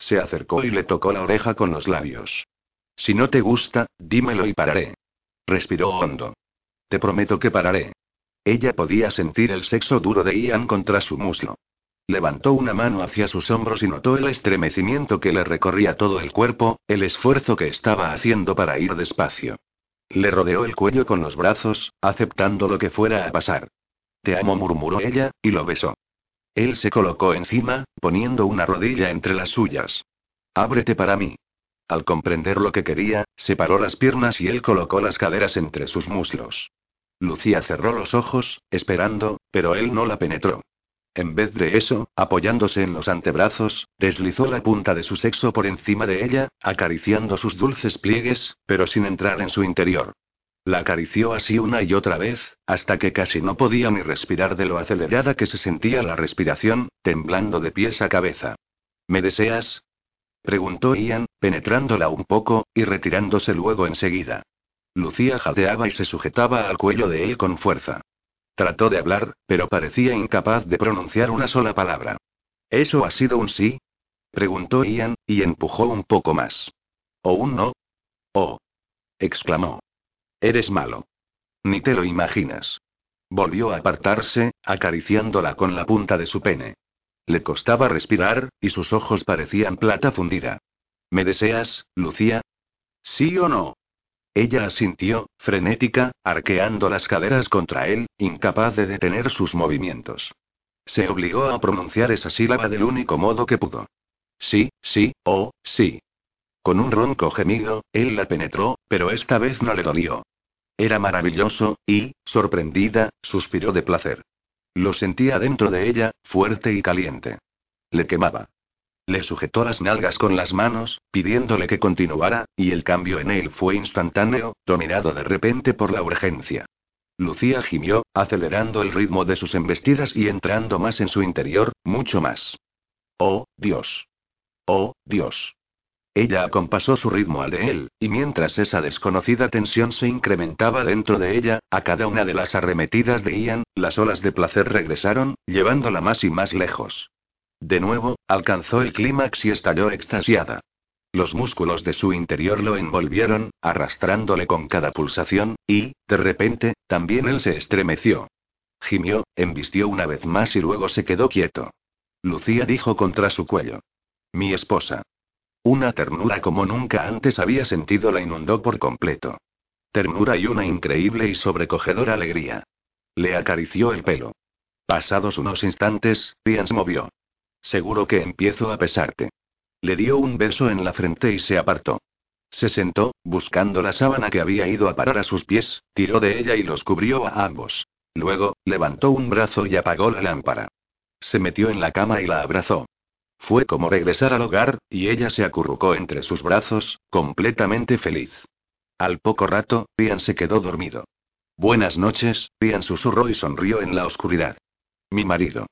Se acercó y le tocó la oreja con los labios. Si no te gusta, dímelo y pararé. Respiró hondo. Te prometo que pararé. Ella podía sentir el sexo duro de Ian contra su muslo. Levantó una mano hacia sus hombros y notó el estremecimiento que le recorría todo el cuerpo, el esfuerzo que estaba haciendo para ir despacio. Le rodeó el cuello con los brazos, aceptando lo que fuera a pasar. Te amo, murmuró ella, y lo besó. Él se colocó encima, poniendo una rodilla entre las suyas. Ábrete para mí. Al comprender lo que quería, separó las piernas y él colocó las caderas entre sus muslos. Lucía cerró los ojos, esperando, pero él no la penetró. En vez de eso, apoyándose en los antebrazos, deslizó la punta de su sexo por encima de ella, acariciando sus dulces pliegues, pero sin entrar en su interior. La acarició así una y otra vez, hasta que casi no podía ni respirar de lo acelerada que se sentía la respiración, temblando de pies a cabeza. ¿Me deseas? preguntó Ian, penetrándola un poco, y retirándose luego enseguida. Lucía jadeaba y se sujetaba al cuello de él con fuerza. Trató de hablar, pero parecía incapaz de pronunciar una sola palabra. ¿Eso ha sido un sí? preguntó Ian, y empujó un poco más. ¿O un no? Oh. exclamó. Eres malo. Ni te lo imaginas. Volvió a apartarse, acariciándola con la punta de su pene. Le costaba respirar, y sus ojos parecían plata fundida. ¿Me deseas, Lucía? ¿Sí o no? Ella asintió, frenética, arqueando las caderas contra él, incapaz de detener sus movimientos. Se obligó a pronunciar esa sílaba del único modo que pudo. Sí, sí, oh, sí. Con un ronco gemido, él la penetró, pero esta vez no le dolió. Era maravilloso, y, sorprendida, suspiró de placer. Lo sentía dentro de ella, fuerte y caliente. Le quemaba. Le sujetó las nalgas con las manos, pidiéndole que continuara, y el cambio en él fue instantáneo, dominado de repente por la urgencia. Lucía gimió, acelerando el ritmo de sus embestidas y entrando más en su interior, mucho más. Oh, Dios. Oh, Dios. Ella acompasó su ritmo al de él, y mientras esa desconocida tensión se incrementaba dentro de ella, a cada una de las arremetidas de Ian, las olas de placer regresaron, llevándola más y más lejos. De nuevo, alcanzó el clímax y estalló extasiada. Los músculos de su interior lo envolvieron, arrastrándole con cada pulsación, y, de repente, también él se estremeció. Gimió, embistió una vez más y luego se quedó quieto. Lucía dijo contra su cuello. Mi esposa. Una ternura como nunca antes había sentido la inundó por completo. Ternura y una increíble y sobrecogedora alegría. Le acarició el pelo. Pasados unos instantes, Ian se movió. Seguro que empiezo a pesarte. Le dio un beso en la frente y se apartó. Se sentó, buscando la sábana que había ido a parar a sus pies, tiró de ella y los cubrió a ambos. Luego, levantó un brazo y apagó la lámpara. Se metió en la cama y la abrazó. Fue como regresar al hogar, y ella se acurrucó entre sus brazos, completamente feliz. Al poco rato, Ian se quedó dormido. Buenas noches, Ian susurró y sonrió en la oscuridad. Mi marido.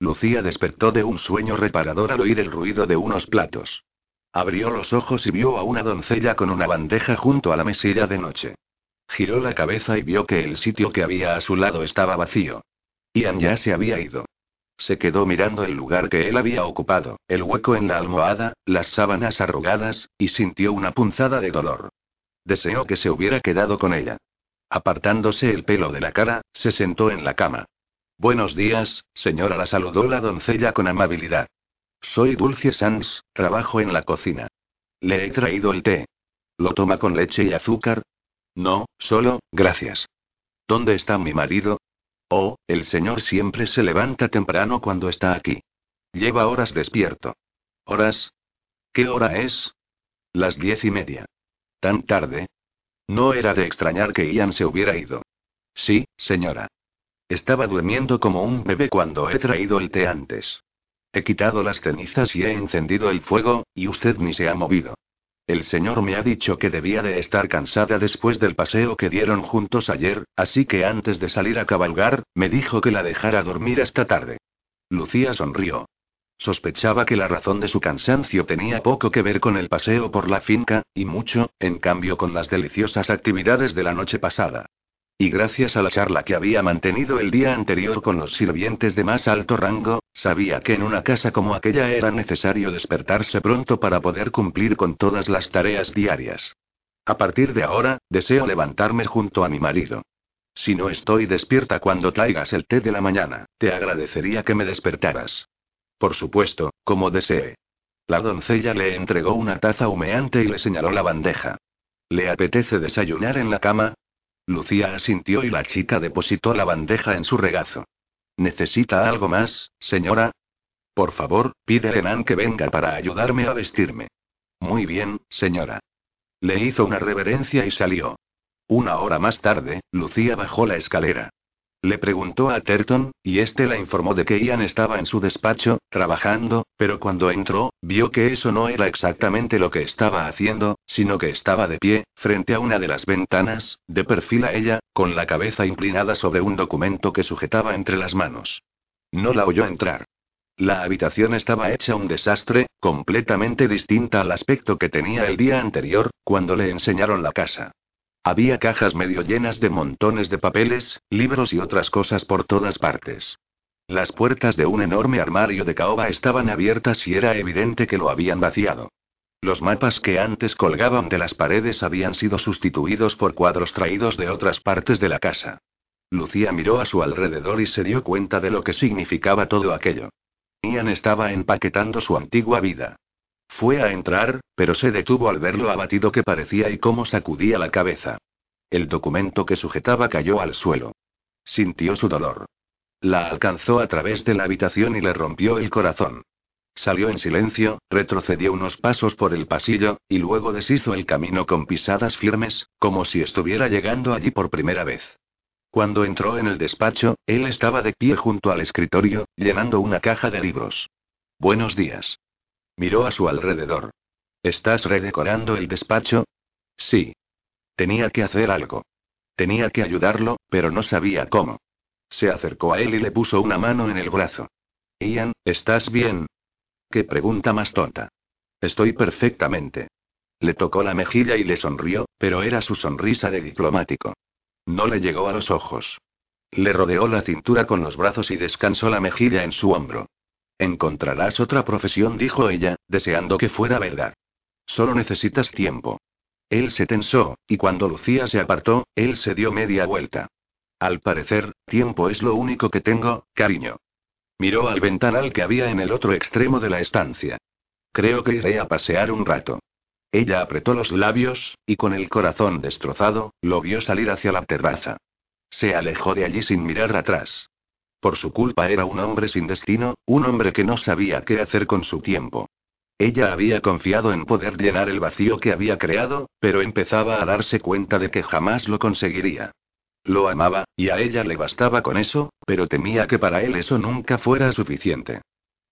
Lucía despertó de un sueño reparador al oír el ruido de unos platos. Abrió los ojos y vio a una doncella con una bandeja junto a la mesilla de noche. Giró la cabeza y vio que el sitio que había a su lado estaba vacío. Ian ya se había ido. Se quedó mirando el lugar que él había ocupado, el hueco en la almohada, las sábanas arrugadas, y sintió una punzada de dolor. Deseó que se hubiera quedado con ella. Apartándose el pelo de la cara, se sentó en la cama. Buenos días, señora, la saludó la doncella con amabilidad. Soy Dulce Sands, trabajo en la cocina. Le he traído el té. ¿Lo toma con leche y azúcar? No, solo, gracias. ¿Dónde está mi marido? Oh, el señor siempre se levanta temprano cuando está aquí. Lleva horas despierto. ¿Horas? ¿Qué hora es? Las diez y media. ¿Tan tarde? No era de extrañar que Ian se hubiera ido. Sí, señora. Estaba durmiendo como un bebé cuando he traído el té antes. He quitado las cenizas y he encendido el fuego, y usted ni se ha movido. El señor me ha dicho que debía de estar cansada después del paseo que dieron juntos ayer, así que antes de salir a cabalgar, me dijo que la dejara dormir esta tarde. Lucía sonrió. Sospechaba que la razón de su cansancio tenía poco que ver con el paseo por la finca, y mucho, en cambio, con las deliciosas actividades de la noche pasada. Y gracias a la charla que había mantenido el día anterior con los sirvientes de más alto rango, sabía que en una casa como aquella era necesario despertarse pronto para poder cumplir con todas las tareas diarias. A partir de ahora, deseo levantarme junto a mi marido. Si no estoy despierta cuando traigas el té de la mañana, te agradecería que me despertaras. Por supuesto, como desee. La doncella le entregó una taza humeante y le señaló la bandeja. ¿Le apetece desayunar en la cama? Lucía asintió y la chica depositó la bandeja en su regazo. ¿Necesita algo más, señora? Por favor, pide a Enan que venga para ayudarme a vestirme. Muy bien, señora. Le hizo una reverencia y salió. Una hora más tarde, Lucía bajó la escalera. Le preguntó a Terton, y este la informó de que Ian estaba en su despacho, trabajando, pero cuando entró, vio que eso no era exactamente lo que estaba haciendo, sino que estaba de pie, frente a una de las ventanas, de perfil a ella, con la cabeza inclinada sobre un documento que sujetaba entre las manos. No la oyó entrar. La habitación estaba hecha un desastre, completamente distinta al aspecto que tenía el día anterior, cuando le enseñaron la casa. Había cajas medio llenas de montones de papeles, libros y otras cosas por todas partes. Las puertas de un enorme armario de caoba estaban abiertas y era evidente que lo habían vaciado. Los mapas que antes colgaban de las paredes habían sido sustituidos por cuadros traídos de otras partes de la casa. Lucía miró a su alrededor y se dio cuenta de lo que significaba todo aquello. Ian estaba empaquetando su antigua vida. Fue a entrar, pero se detuvo al ver lo abatido que parecía y cómo sacudía la cabeza. El documento que sujetaba cayó al suelo. Sintió su dolor. La alcanzó a través de la habitación y le rompió el corazón. Salió en silencio, retrocedió unos pasos por el pasillo, y luego deshizo el camino con pisadas firmes, como si estuviera llegando allí por primera vez. Cuando entró en el despacho, él estaba de pie junto al escritorio, llenando una caja de libros. Buenos días. Miró a su alrededor. ¿Estás redecorando el despacho? Sí. Tenía que hacer algo. Tenía que ayudarlo, pero no sabía cómo. Se acercó a él y le puso una mano en el brazo. Ian, ¿estás bien? Qué pregunta más tonta. Estoy perfectamente. Le tocó la mejilla y le sonrió, pero era su sonrisa de diplomático. No le llegó a los ojos. Le rodeó la cintura con los brazos y descansó la mejilla en su hombro. Encontrarás otra profesión, dijo ella, deseando que fuera verdad. Solo necesitas tiempo. Él se tensó, y cuando Lucía se apartó, él se dio media vuelta. Al parecer, tiempo es lo único que tengo, cariño. Miró al ventanal que había en el otro extremo de la estancia. Creo que iré a pasear un rato. Ella apretó los labios, y con el corazón destrozado, lo vio salir hacia la terraza. Se alejó de allí sin mirar atrás. Por su culpa era un hombre sin destino, un hombre que no sabía qué hacer con su tiempo. Ella había confiado en poder llenar el vacío que había creado, pero empezaba a darse cuenta de que jamás lo conseguiría. Lo amaba, y a ella le bastaba con eso, pero temía que para él eso nunca fuera suficiente.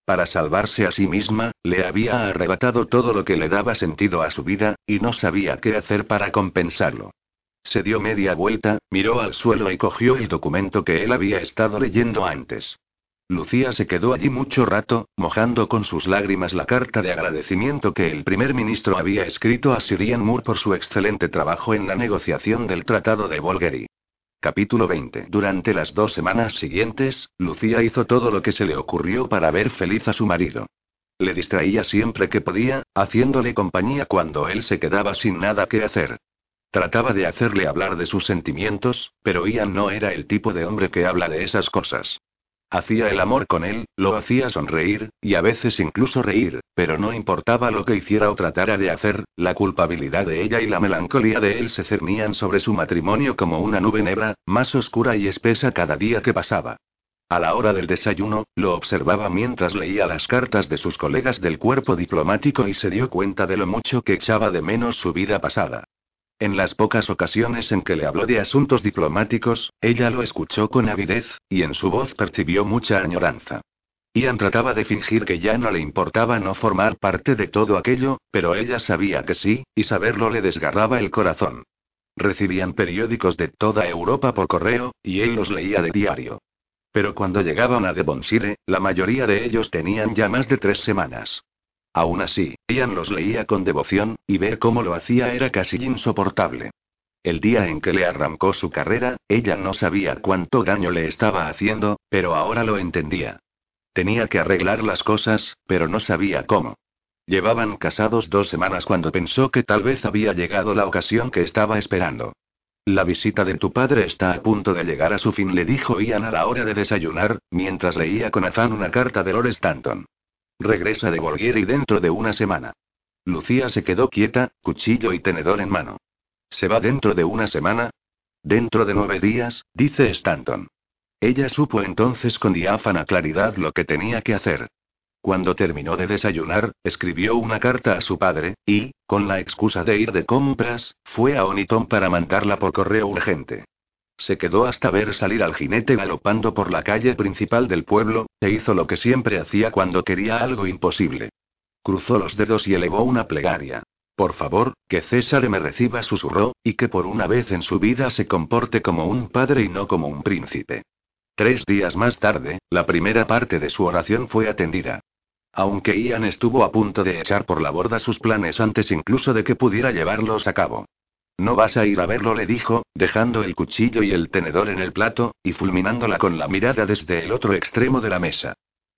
Para salvarse a sí misma, le había arrebatado todo lo que le daba sentido a su vida, y no sabía qué hacer para compensarlo. Se dio media vuelta, miró al suelo y cogió el documento que él había estado leyendo antes. Lucía se quedó allí mucho rato, mojando con sus lágrimas la carta de agradecimiento que el primer ministro había escrito a Sirian Moore por su excelente trabajo en la negociación del Tratado de Bolgeri. Capítulo 20. Durante las dos semanas siguientes, Lucía hizo todo lo que se le ocurrió para ver feliz a su marido. Le distraía siempre que podía, haciéndole compañía cuando él se quedaba sin nada que hacer. Trataba de hacerle hablar de sus sentimientos, pero Ian no era el tipo de hombre que habla de esas cosas. Hacía el amor con él, lo hacía sonreír, y a veces incluso reír, pero no importaba lo que hiciera o tratara de hacer, la culpabilidad de ella y la melancolía de él se cernían sobre su matrimonio como una nube negra, más oscura y espesa cada día que pasaba. A la hora del desayuno, lo observaba mientras leía las cartas de sus colegas del cuerpo diplomático y se dio cuenta de lo mucho que echaba de menos su vida pasada. En las pocas ocasiones en que le habló de asuntos diplomáticos, ella lo escuchó con avidez, y en su voz percibió mucha añoranza. Ian trataba de fingir que ya no le importaba no formar parte de todo aquello, pero ella sabía que sí, y saberlo le desgarraba el corazón. Recibían periódicos de toda Europa por correo, y él los leía de diario. Pero cuando llegaban a Devonshire, la mayoría de ellos tenían ya más de tres semanas. Aún así, Ian los leía con devoción, y ver cómo lo hacía era casi insoportable. El día en que le arrancó su carrera, ella no sabía cuánto daño le estaba haciendo, pero ahora lo entendía. Tenía que arreglar las cosas, pero no sabía cómo. Llevaban casados dos semanas cuando pensó que tal vez había llegado la ocasión que estaba esperando. La visita de tu padre está a punto de llegar a su fin, le dijo Ian a la hora de desayunar, mientras leía con afán una carta de Lord Stanton. Regresa de Borghieri dentro de una semana. Lucía se quedó quieta, cuchillo y tenedor en mano. ¿Se va dentro de una semana? Dentro de nueve días, dice Stanton. Ella supo entonces con diáfana claridad lo que tenía que hacer. Cuando terminó de desayunar, escribió una carta a su padre, y, con la excusa de ir de compras, fue a Oniton para mandarla por correo urgente. Se quedó hasta ver salir al jinete galopando por la calle principal del pueblo, e hizo lo que siempre hacía cuando quería algo imposible. Cruzó los dedos y elevó una plegaria. Por favor, que César me reciba, susurró, y que por una vez en su vida se comporte como un padre y no como un príncipe. Tres días más tarde, la primera parte de su oración fue atendida. Aunque Ian estuvo a punto de echar por la borda sus planes antes incluso de que pudiera llevarlos a cabo. No vas a ir a verlo, le dijo, dejando el cuchillo y el tenedor en el plato, y fulminándola con la mirada desde el otro extremo de la mesa.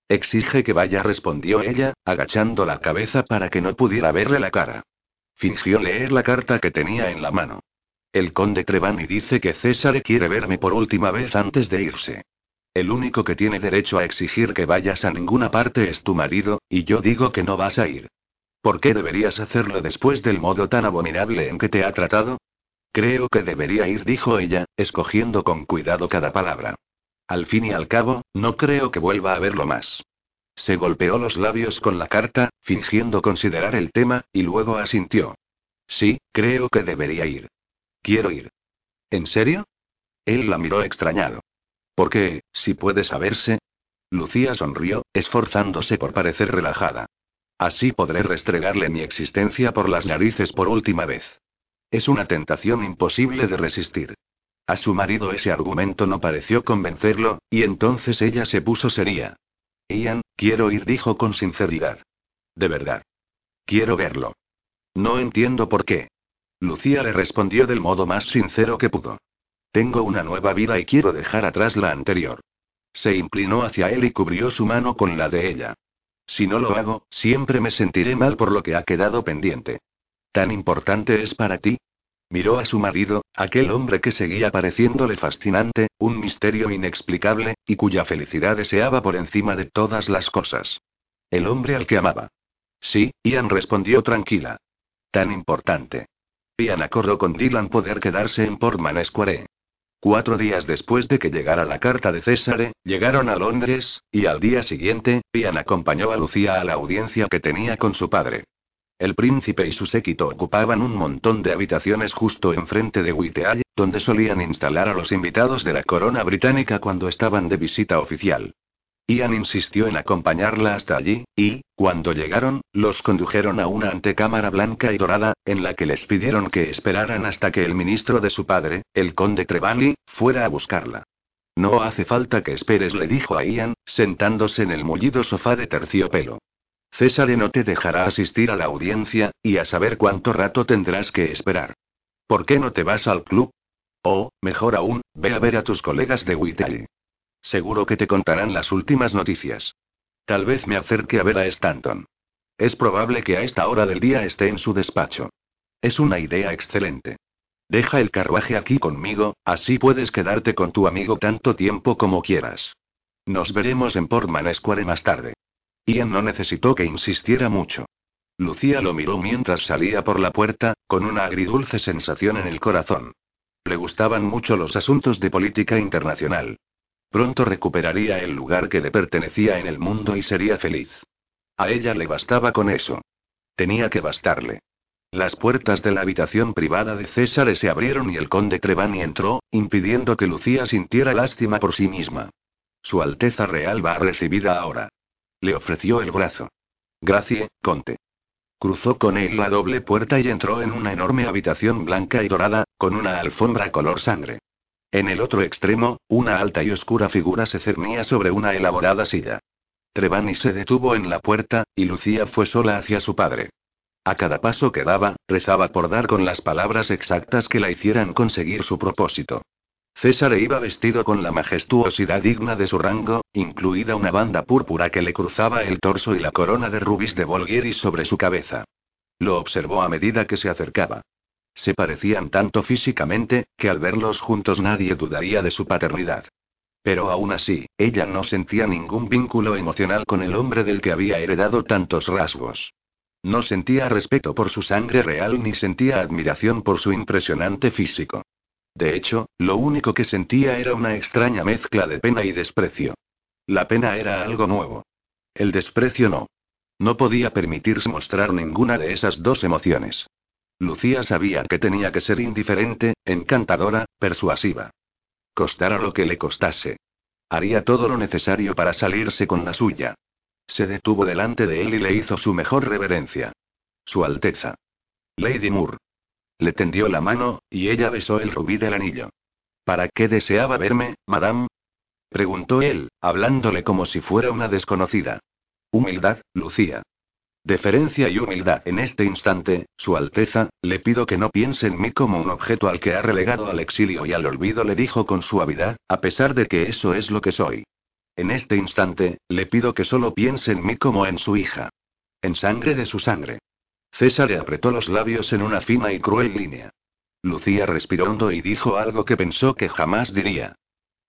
Exige que vaya, respondió ella, agachando la cabeza para que no pudiera verle la cara. Fingió leer la carta que tenía en la mano. El conde Trevani dice que César quiere verme por última vez antes de irse. El único que tiene derecho a exigir que vayas a ninguna parte es tu marido, y yo digo que no vas a ir. ¿Por qué deberías hacerlo después del modo tan abominable en que te ha tratado? Creo que debería ir, dijo ella, escogiendo con cuidado cada palabra. Al fin y al cabo, no creo que vuelva a verlo más. Se golpeó los labios con la carta, fingiendo considerar el tema, y luego asintió. Sí, creo que debería ir. Quiero ir. ¿En serio? Él la miró extrañado. ¿Por qué, si puede saberse? Lucía sonrió, esforzándose por parecer relajada. Así podré restregarle mi existencia por las narices por última vez. Es una tentación imposible de resistir. A su marido ese argumento no pareció convencerlo, y entonces ella se puso seria. Ian, quiero ir, dijo con sinceridad. De verdad. Quiero verlo. No entiendo por qué. Lucía le respondió del modo más sincero que pudo. Tengo una nueva vida y quiero dejar atrás la anterior. Se inclinó hacia él y cubrió su mano con la de ella. Si no lo hago, siempre me sentiré mal por lo que ha quedado pendiente. ¿Tan importante es para ti? Miró a su marido, aquel hombre que seguía pareciéndole fascinante, un misterio inexplicable, y cuya felicidad deseaba por encima de todas las cosas. El hombre al que amaba. Sí, Ian respondió tranquila. Tan importante. Ian acordó con Dylan poder quedarse en Portman Square. Cuatro días después de que llegara la carta de César, llegaron a Londres, y al día siguiente, Ian acompañó a Lucía a la audiencia que tenía con su padre. El príncipe y su séquito ocupaban un montón de habitaciones justo enfrente de Whitehall, donde solían instalar a los invitados de la corona británica cuando estaban de visita oficial. Ian insistió en acompañarla hasta allí, y, cuando llegaron, los condujeron a una antecámara blanca y dorada, en la que les pidieron que esperaran hasta que el ministro de su padre, el conde Trevally, fuera a buscarla. No hace falta que esperes, le dijo a Ian, sentándose en el mullido sofá de terciopelo. César no te dejará asistir a la audiencia, y a saber cuánto rato tendrás que esperar. ¿Por qué no te vas al club? O, mejor aún, ve a ver a tus colegas de Whitehall. Seguro que te contarán las últimas noticias. Tal vez me acerque a ver a Stanton. Es probable que a esta hora del día esté en su despacho. Es una idea excelente. Deja el carruaje aquí conmigo, así puedes quedarte con tu amigo tanto tiempo como quieras. Nos veremos en Portman Square más tarde. Ian no necesitó que insistiera mucho. Lucía lo miró mientras salía por la puerta, con una agridulce sensación en el corazón. Le gustaban mucho los asuntos de política internacional. Pronto recuperaría el lugar que le pertenecía en el mundo y sería feliz. A ella le bastaba con eso. Tenía que bastarle. Las puertas de la habitación privada de César se abrieron y el conde Trevani entró, impidiendo que Lucía sintiera lástima por sí misma. Su Alteza Real va recibida ahora. Le ofreció el brazo. Gracie, conte. Cruzó con él la doble puerta y entró en una enorme habitación blanca y dorada, con una alfombra color sangre. En el otro extremo, una alta y oscura figura se cernía sobre una elaborada silla. Trevani se detuvo en la puerta, y Lucía fue sola hacia su padre. A cada paso que daba, rezaba por dar con las palabras exactas que la hicieran conseguir su propósito. César iba vestido con la majestuosidad digna de su rango, incluida una banda púrpura que le cruzaba el torso y la corona de rubis de Volgueris sobre su cabeza. Lo observó a medida que se acercaba. Se parecían tanto físicamente, que al verlos juntos nadie dudaría de su paternidad. Pero aún así, ella no sentía ningún vínculo emocional con el hombre del que había heredado tantos rasgos. No sentía respeto por su sangre real ni sentía admiración por su impresionante físico. De hecho, lo único que sentía era una extraña mezcla de pena y desprecio. La pena era algo nuevo. El desprecio no. No podía permitirse mostrar ninguna de esas dos emociones. Lucía sabía que tenía que ser indiferente, encantadora, persuasiva. Costara lo que le costase. Haría todo lo necesario para salirse con la suya. Se detuvo delante de él y le hizo su mejor reverencia. Su Alteza. Lady Moore. Le tendió la mano, y ella besó el rubí del anillo. ¿Para qué deseaba verme, madame? preguntó él, hablándole como si fuera una desconocida. Humildad, Lucía. Deferencia y humildad. En este instante, Su Alteza, le pido que no piense en mí como un objeto al que ha relegado al exilio y al olvido, le dijo con suavidad, a pesar de que eso es lo que soy. En este instante, le pido que solo piense en mí como en su hija. En sangre de su sangre. César le apretó los labios en una fina y cruel línea. Lucía respiró hondo y dijo algo que pensó que jamás diría.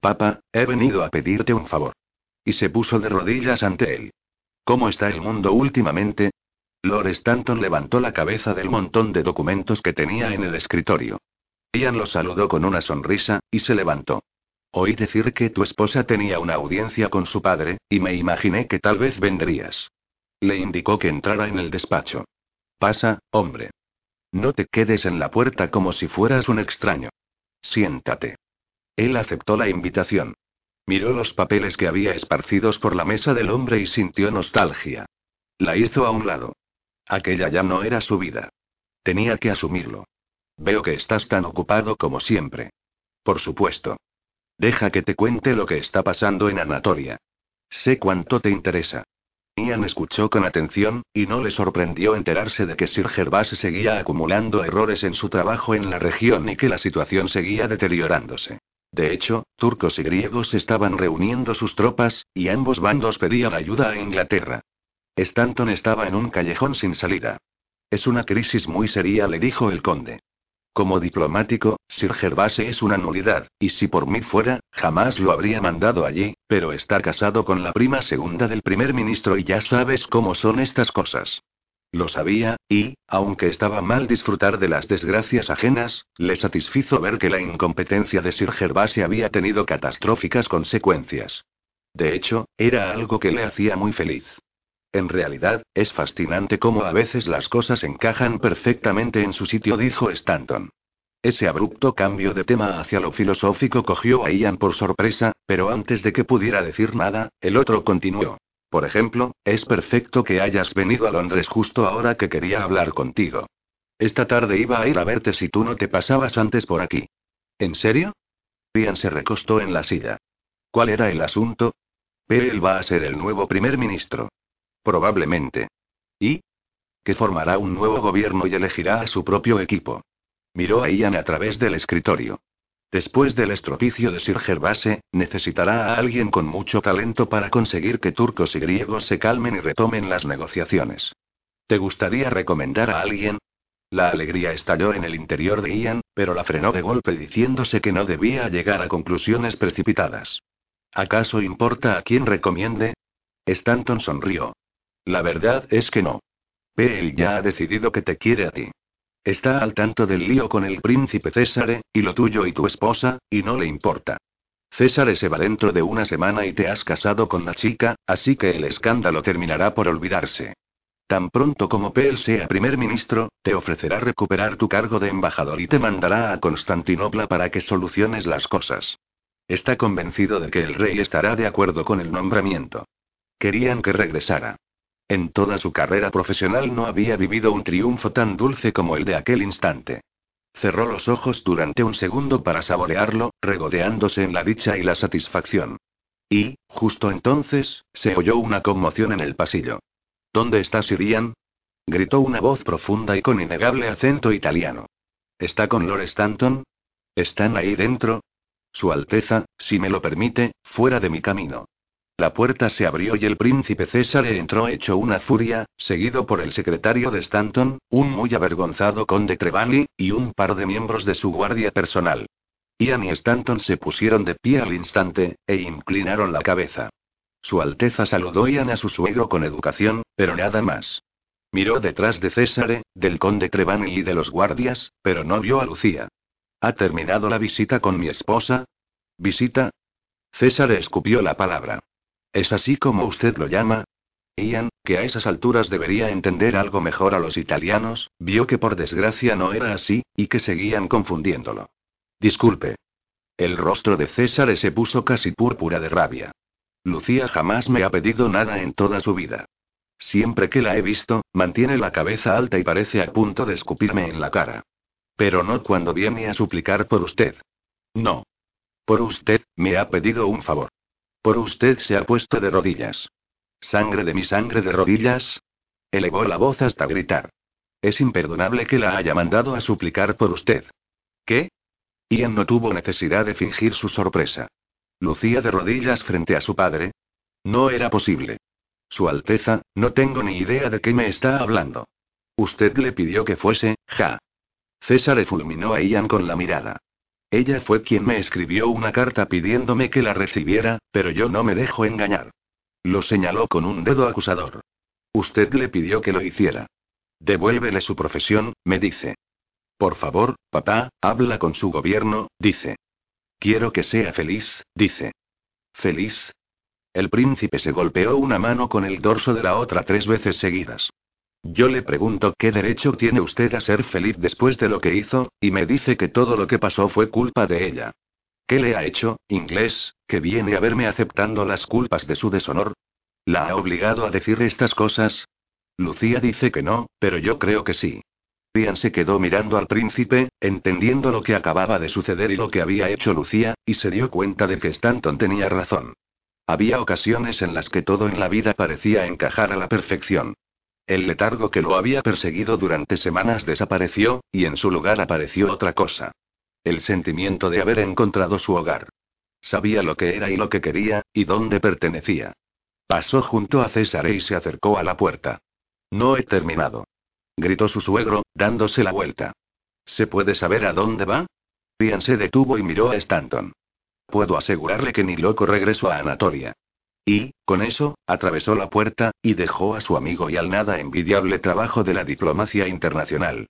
Papa, he venido a pedirte un favor. Y se puso de rodillas ante él. ¿Cómo está el mundo últimamente? Lord Stanton levantó la cabeza del montón de documentos que tenía en el escritorio. Ian lo saludó con una sonrisa, y se levantó. Oí decir que tu esposa tenía una audiencia con su padre, y me imaginé que tal vez vendrías. Le indicó que entrara en el despacho. Pasa, hombre. No te quedes en la puerta como si fueras un extraño. Siéntate. Él aceptó la invitación. Miró los papeles que había esparcidos por la mesa del hombre y sintió nostalgia. La hizo a un lado. Aquella ya no era su vida. Tenía que asumirlo. Veo que estás tan ocupado como siempre. Por supuesto. Deja que te cuente lo que está pasando en Anatolia. Sé cuánto te interesa. Ian escuchó con atención, y no le sorprendió enterarse de que Sir Gervas seguía acumulando errores en su trabajo en la región y que la situación seguía deteriorándose. De hecho, turcos y griegos estaban reuniendo sus tropas, y ambos bandos pedían ayuda a Inglaterra. Stanton estaba en un callejón sin salida. Es una crisis muy seria, le dijo el conde. Como diplomático, Sir Gervase es una nulidad, y si por mí fuera, jamás lo habría mandado allí, pero está casado con la prima segunda del primer ministro y ya sabes cómo son estas cosas. Lo sabía, y, aunque estaba mal disfrutar de las desgracias ajenas, le satisfizo ver que la incompetencia de Sir Gervase había tenido catastróficas consecuencias. De hecho, era algo que le hacía muy feliz. En realidad, es fascinante cómo a veces las cosas encajan perfectamente en su sitio, dijo Stanton. Ese abrupto cambio de tema hacia lo filosófico cogió a Ian por sorpresa, pero antes de que pudiera decir nada, el otro continuó. Por ejemplo, es perfecto que hayas venido a Londres justo ahora que quería hablar contigo. Esta tarde iba a ir a verte si tú no te pasabas antes por aquí. ¿En serio? Ian se recostó en la silla. ¿Cuál era el asunto? Peel va a ser el nuevo primer ministro. Probablemente. ¿Y? Que formará un nuevo gobierno y elegirá a su propio equipo. Miró a Ian a través del escritorio. Después del estropicio de Sir Gervase, necesitará a alguien con mucho talento para conseguir que turcos y griegos se calmen y retomen las negociaciones. ¿Te gustaría recomendar a alguien? La alegría estalló en el interior de Ian, pero la frenó de golpe diciéndose que no debía llegar a conclusiones precipitadas. ¿Acaso importa a quién recomiende? Stanton sonrió. La verdad es que no. Peel ya ha decidido que te quiere a ti. Está al tanto del lío con el príncipe César, y lo tuyo y tu esposa, y no le importa. César se va dentro de una semana y te has casado con la chica, así que el escándalo terminará por olvidarse. Tan pronto como Peel sea primer ministro, te ofrecerá recuperar tu cargo de embajador y te mandará a Constantinopla para que soluciones las cosas. Está convencido de que el rey estará de acuerdo con el nombramiento. Querían que regresara. En toda su carrera profesional no había vivido un triunfo tan dulce como el de aquel instante. Cerró los ojos durante un segundo para saborearlo, regodeándose en la dicha y la satisfacción. Y, justo entonces, se oyó una conmoción en el pasillo. ¿Dónde está Sirian? gritó una voz profunda y con innegable acento italiano. ¿Está con Lord Stanton? ¿Están ahí dentro? Su Alteza, si me lo permite, fuera de mi camino. La puerta se abrió y el príncipe César entró hecho una furia, seguido por el secretario de Stanton, un muy avergonzado conde Trevani, y un par de miembros de su guardia personal. Ian y Stanton se pusieron de pie al instante, e inclinaron la cabeza. Su Alteza saludó Ian a su suegro con educación, pero nada más. Miró detrás de César, del conde Trevani y de los guardias, pero no vio a Lucía. ¿Ha terminado la visita con mi esposa? ¿Visita? César escupió la palabra. ¿Es así como usted lo llama? Ian, que a esas alturas debería entender algo mejor a los italianos, vio que por desgracia no era así, y que seguían confundiéndolo. Disculpe. El rostro de César se puso casi púrpura de rabia. Lucía jamás me ha pedido nada en toda su vida. Siempre que la he visto, mantiene la cabeza alta y parece a punto de escupirme en la cara. Pero no cuando viene a suplicar por usted. No. Por usted, me ha pedido un favor. Por usted se ha puesto de rodillas. ¿Sangre de mi sangre de rodillas? Elevó la voz hasta gritar. Es imperdonable que la haya mandado a suplicar por usted. ¿Qué? Ian no tuvo necesidad de fingir su sorpresa. Lucía de rodillas frente a su padre. No era posible. Su Alteza, no tengo ni idea de qué me está hablando. Usted le pidió que fuese, ja. César fulminó a Ian con la mirada. Ella fue quien me escribió una carta pidiéndome que la recibiera, pero yo no me dejo engañar. Lo señaló con un dedo acusador. Usted le pidió que lo hiciera. Devuélvele su profesión, me dice. Por favor, papá, habla con su gobierno, dice. Quiero que sea feliz, dice. ¿Feliz? El príncipe se golpeó una mano con el dorso de la otra tres veces seguidas. Yo le pregunto qué derecho tiene usted a ser feliz después de lo que hizo, y me dice que todo lo que pasó fue culpa de ella. ¿Qué le ha hecho, inglés, que viene a verme aceptando las culpas de su deshonor? ¿La ha obligado a decir estas cosas? Lucía dice que no, pero yo creo que sí. Ian se quedó mirando al príncipe, entendiendo lo que acababa de suceder y lo que había hecho Lucía, y se dio cuenta de que Stanton tenía razón. Había ocasiones en las que todo en la vida parecía encajar a la perfección. El letargo que lo había perseguido durante semanas desapareció, y en su lugar apareció otra cosa. El sentimiento de haber encontrado su hogar. Sabía lo que era y lo que quería, y dónde pertenecía. Pasó junto a César y se acercó a la puerta. No he terminado. Gritó su suegro, dándose la vuelta. ¿Se puede saber a dónde va? Ian se detuvo y miró a Stanton. Puedo asegurarle que ni loco regresó a Anatolia. Y, con eso, atravesó la puerta, y dejó a su amigo y al nada envidiable trabajo de la diplomacia internacional.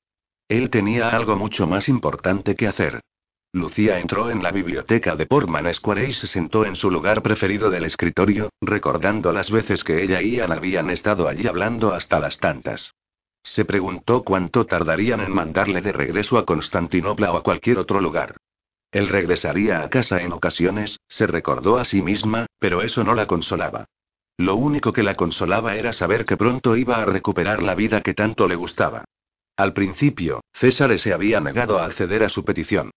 Él tenía algo mucho más importante que hacer. Lucía entró en la biblioteca de Portman Square y se sentó en su lugar preferido del escritorio, recordando las veces que ella y Ian habían estado allí hablando hasta las tantas. Se preguntó cuánto tardarían en mandarle de regreso a Constantinopla o a cualquier otro lugar. Él regresaría a casa en ocasiones, se recordó a sí misma, pero eso no la consolaba. Lo único que la consolaba era saber que pronto iba a recuperar la vida que tanto le gustaba. Al principio, César se había negado a acceder a su petición.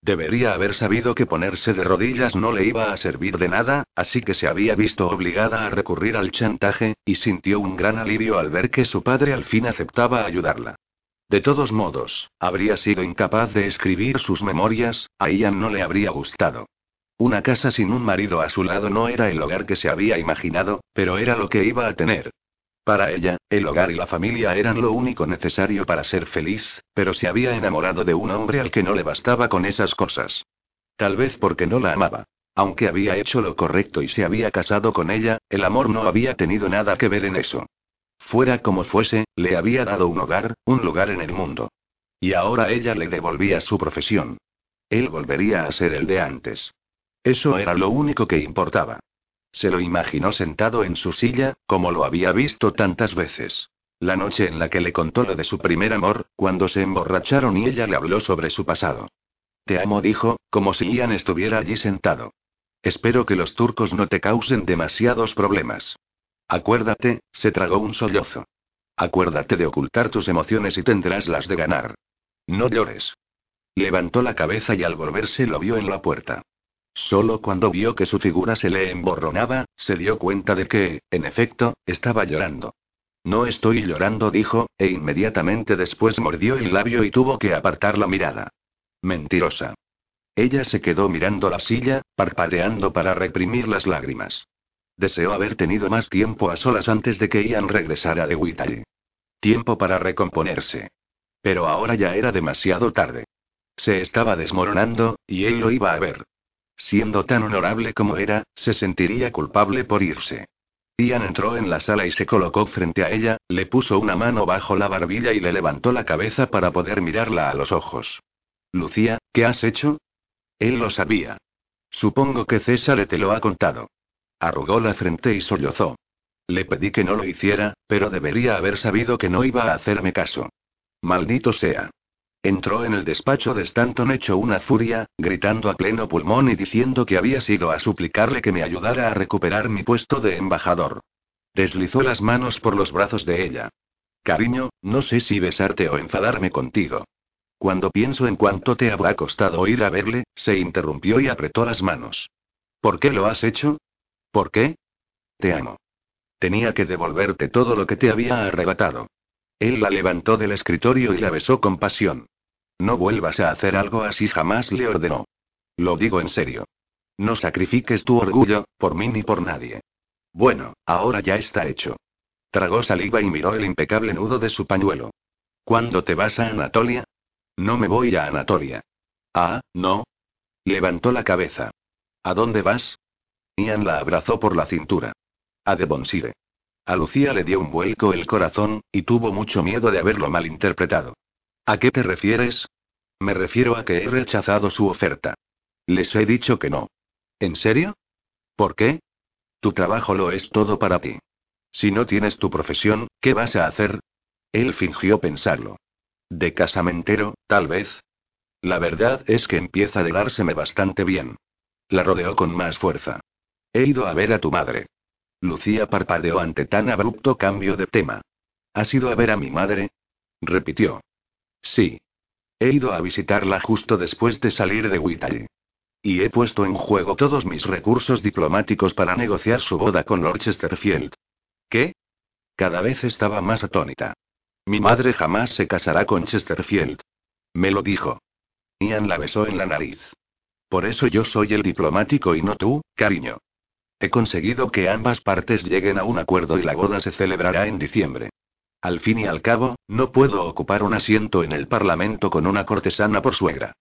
Debería haber sabido que ponerse de rodillas no le iba a servir de nada, así que se había visto obligada a recurrir al chantaje, y sintió un gran alivio al ver que su padre al fin aceptaba ayudarla. De todos modos, habría sido incapaz de escribir sus memorias, a Ian no le habría gustado. Una casa sin un marido a su lado no era el hogar que se había imaginado, pero era lo que iba a tener. Para ella, el hogar y la familia eran lo único necesario para ser feliz, pero se había enamorado de un hombre al que no le bastaba con esas cosas. Tal vez porque no la amaba. Aunque había hecho lo correcto y se había casado con ella, el amor no había tenido nada que ver en eso. Fuera como fuese, le había dado un hogar, un lugar en el mundo. Y ahora ella le devolvía su profesión. Él volvería a ser el de antes. Eso era lo único que importaba. Se lo imaginó sentado en su silla, como lo había visto tantas veces. La noche en la que le contó lo de su primer amor, cuando se emborracharon y ella le habló sobre su pasado. Te amo, dijo, como si Ian estuviera allí sentado. Espero que los turcos no te causen demasiados problemas. Acuérdate, se tragó un sollozo. Acuérdate de ocultar tus emociones y tendrás las de ganar. No llores. Levantó la cabeza y al volverse lo vio en la puerta. Solo cuando vio que su figura se le emborronaba, se dio cuenta de que, en efecto, estaba llorando. No estoy llorando, dijo, e inmediatamente después mordió el labio y tuvo que apartar la mirada. Mentirosa. Ella se quedó mirando la silla, parpadeando para reprimir las lágrimas. Deseó haber tenido más tiempo a solas antes de que Ian regresara de Whitall. Tiempo para recomponerse. Pero ahora ya era demasiado tarde. Se estaba desmoronando, y él lo iba a ver. Siendo tan honorable como era, se sentiría culpable por irse. Ian entró en la sala y se colocó frente a ella, le puso una mano bajo la barbilla y le levantó la cabeza para poder mirarla a los ojos. Lucía, ¿qué has hecho? Él lo sabía. Supongo que César te lo ha contado. Arrugó la frente y sollozó. Le pedí que no lo hiciera, pero debería haber sabido que no iba a hacerme caso. Maldito sea. Entró en el despacho de Stanton hecho una furia, gritando a pleno pulmón y diciendo que había sido a suplicarle que me ayudara a recuperar mi puesto de embajador. Deslizó las manos por los brazos de ella. Cariño, no sé si besarte o enfadarme contigo. Cuando pienso en cuánto te habrá costado ir a verle, se interrumpió y apretó las manos. ¿Por qué lo has hecho? ¿Por qué? Te amo. Tenía que devolverte todo lo que te había arrebatado. Él la levantó del escritorio y la besó con pasión. No vuelvas a hacer algo así, jamás le ordenó. Lo digo en serio. No sacrifiques tu orgullo, por mí ni por nadie. Bueno, ahora ya está hecho. Tragó saliva y miró el impecable nudo de su pañuelo. ¿Cuándo te vas a Anatolia? No me voy a Anatolia. Ah, no. Levantó la cabeza. ¿A dónde vas? Ian la abrazó por la cintura. A Devonshire. A Lucía le dio un vuelco el corazón, y tuvo mucho miedo de haberlo malinterpretado. ¿A qué te refieres? Me refiero a que he rechazado su oferta. Les he dicho que no. ¿En serio? ¿Por qué? Tu trabajo lo es todo para ti. Si no tienes tu profesión, ¿qué vas a hacer? Él fingió pensarlo. De casamentero, tal vez. La verdad es que empieza a dárseme bastante bien. La rodeó con más fuerza. He ido a ver a tu madre. Lucía parpadeó ante tan abrupto cambio de tema. ¿Has ido a ver a mi madre? repitió. Sí. He ido a visitarla justo después de salir de Whitall. Y he puesto en juego todos mis recursos diplomáticos para negociar su boda con Lord Chesterfield. ¿Qué? Cada vez estaba más atónita. Mi madre jamás se casará con Chesterfield. Me lo dijo. Ian la besó en la nariz. Por eso yo soy el diplomático y no tú, cariño. He conseguido que ambas partes lleguen a un acuerdo y la boda se celebrará en diciembre. Al fin y al cabo, no puedo ocupar un asiento en el Parlamento con una cortesana por suegra.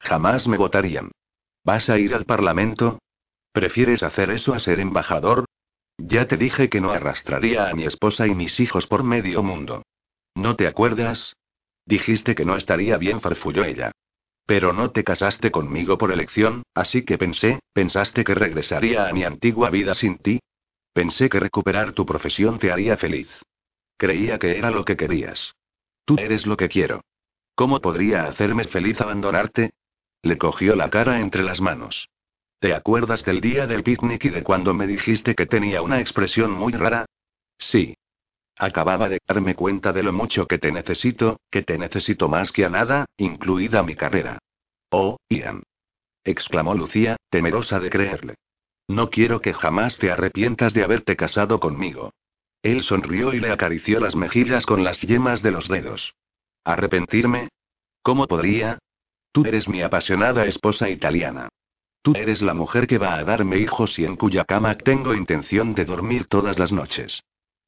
Jamás me votarían. ¿Vas a ir al Parlamento? ¿Prefieres hacer eso a ser embajador? Ya te dije que no arrastraría a mi esposa y mis hijos por medio mundo. ¿No te acuerdas? Dijiste que no estaría bien, farfulló ella. Pero no te casaste conmigo por elección, así que pensé, pensaste que regresaría a mi antigua vida sin ti. Pensé que recuperar tu profesión te haría feliz. Creía que era lo que querías. Tú eres lo que quiero. ¿Cómo podría hacerme feliz abandonarte? Le cogió la cara entre las manos. ¿Te acuerdas del día del picnic y de cuando me dijiste que tenía una expresión muy rara? Sí. Acababa de darme cuenta de lo mucho que te necesito, que te necesito más que a nada, incluida mi carrera. Oh, Ian. exclamó Lucía, temerosa de creerle. No quiero que jamás te arrepientas de haberte casado conmigo. Él sonrió y le acarició las mejillas con las yemas de los dedos. ¿Arrepentirme? ¿Cómo podría? Tú eres mi apasionada esposa italiana. Tú eres la mujer que va a darme hijos y en cuya cama tengo intención de dormir todas las noches.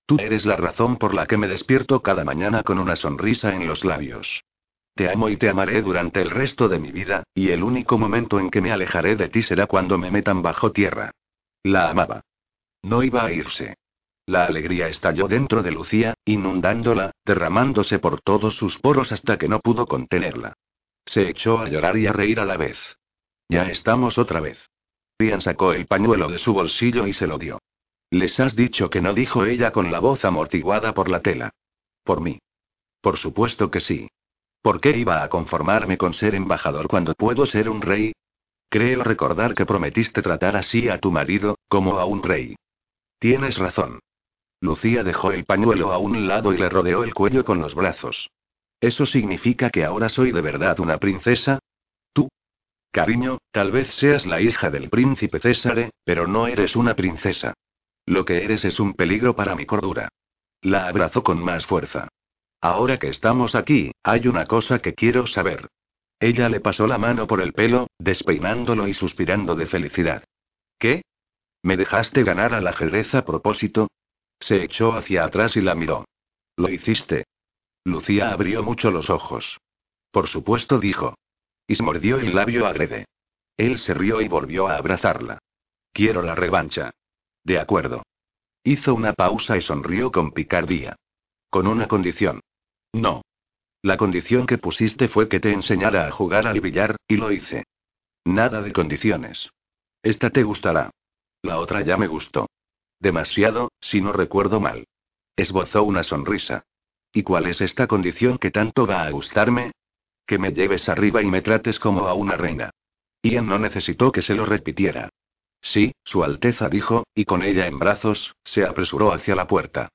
Tú eres la razón por la que me despierto cada mañana con una sonrisa en los labios. Te amo y te amaré durante el resto de mi vida, y el único momento en que me alejaré de ti será cuando me metan bajo tierra. La amaba. No iba a irse. La alegría estalló dentro de Lucía, inundándola, derramándose por todos sus poros hasta que no pudo contenerla. Se echó a llorar y a reír a la vez. Ya estamos otra vez. Ian sacó el pañuelo de su bolsillo y se lo dio. ¿Les has dicho que no? dijo ella con la voz amortiguada por la tela. Por mí. Por supuesto que sí. ¿Por qué iba a conformarme con ser embajador cuando puedo ser un rey? Creo recordar que prometiste tratar así a tu marido, como a un rey. Tienes razón. Lucía dejó el pañuelo a un lado y le rodeó el cuello con los brazos. ¿Eso significa que ahora soy de verdad una princesa? Tú. Cariño, tal vez seas la hija del príncipe César, pero no eres una princesa. Lo que eres es un peligro para mi cordura. La abrazó con más fuerza. Ahora que estamos aquí, hay una cosa que quiero saber. Ella le pasó la mano por el pelo, despeinándolo y suspirando de felicidad. ¿Qué? ¿Me dejaste ganar al ajedrez a propósito? Se echó hacia atrás y la miró. ¿Lo hiciste? Lucía abrió mucho los ojos. Por supuesto, dijo. Y se mordió el labio agrede. Él se rió y volvió a abrazarla. Quiero la revancha. De acuerdo. Hizo una pausa y sonrió con picardía. Con una condición. No. La condición que pusiste fue que te enseñara a jugar al billar, y lo hice. Nada de condiciones. Esta te gustará. La otra ya me gustó. Demasiado, si no recuerdo mal. Esbozó una sonrisa. ¿Y cuál es esta condición que tanto va a gustarme? Que me lleves arriba y me trates como a una reina. Ian no necesitó que se lo repitiera. Sí, Su Alteza dijo, y con ella en brazos, se apresuró hacia la puerta.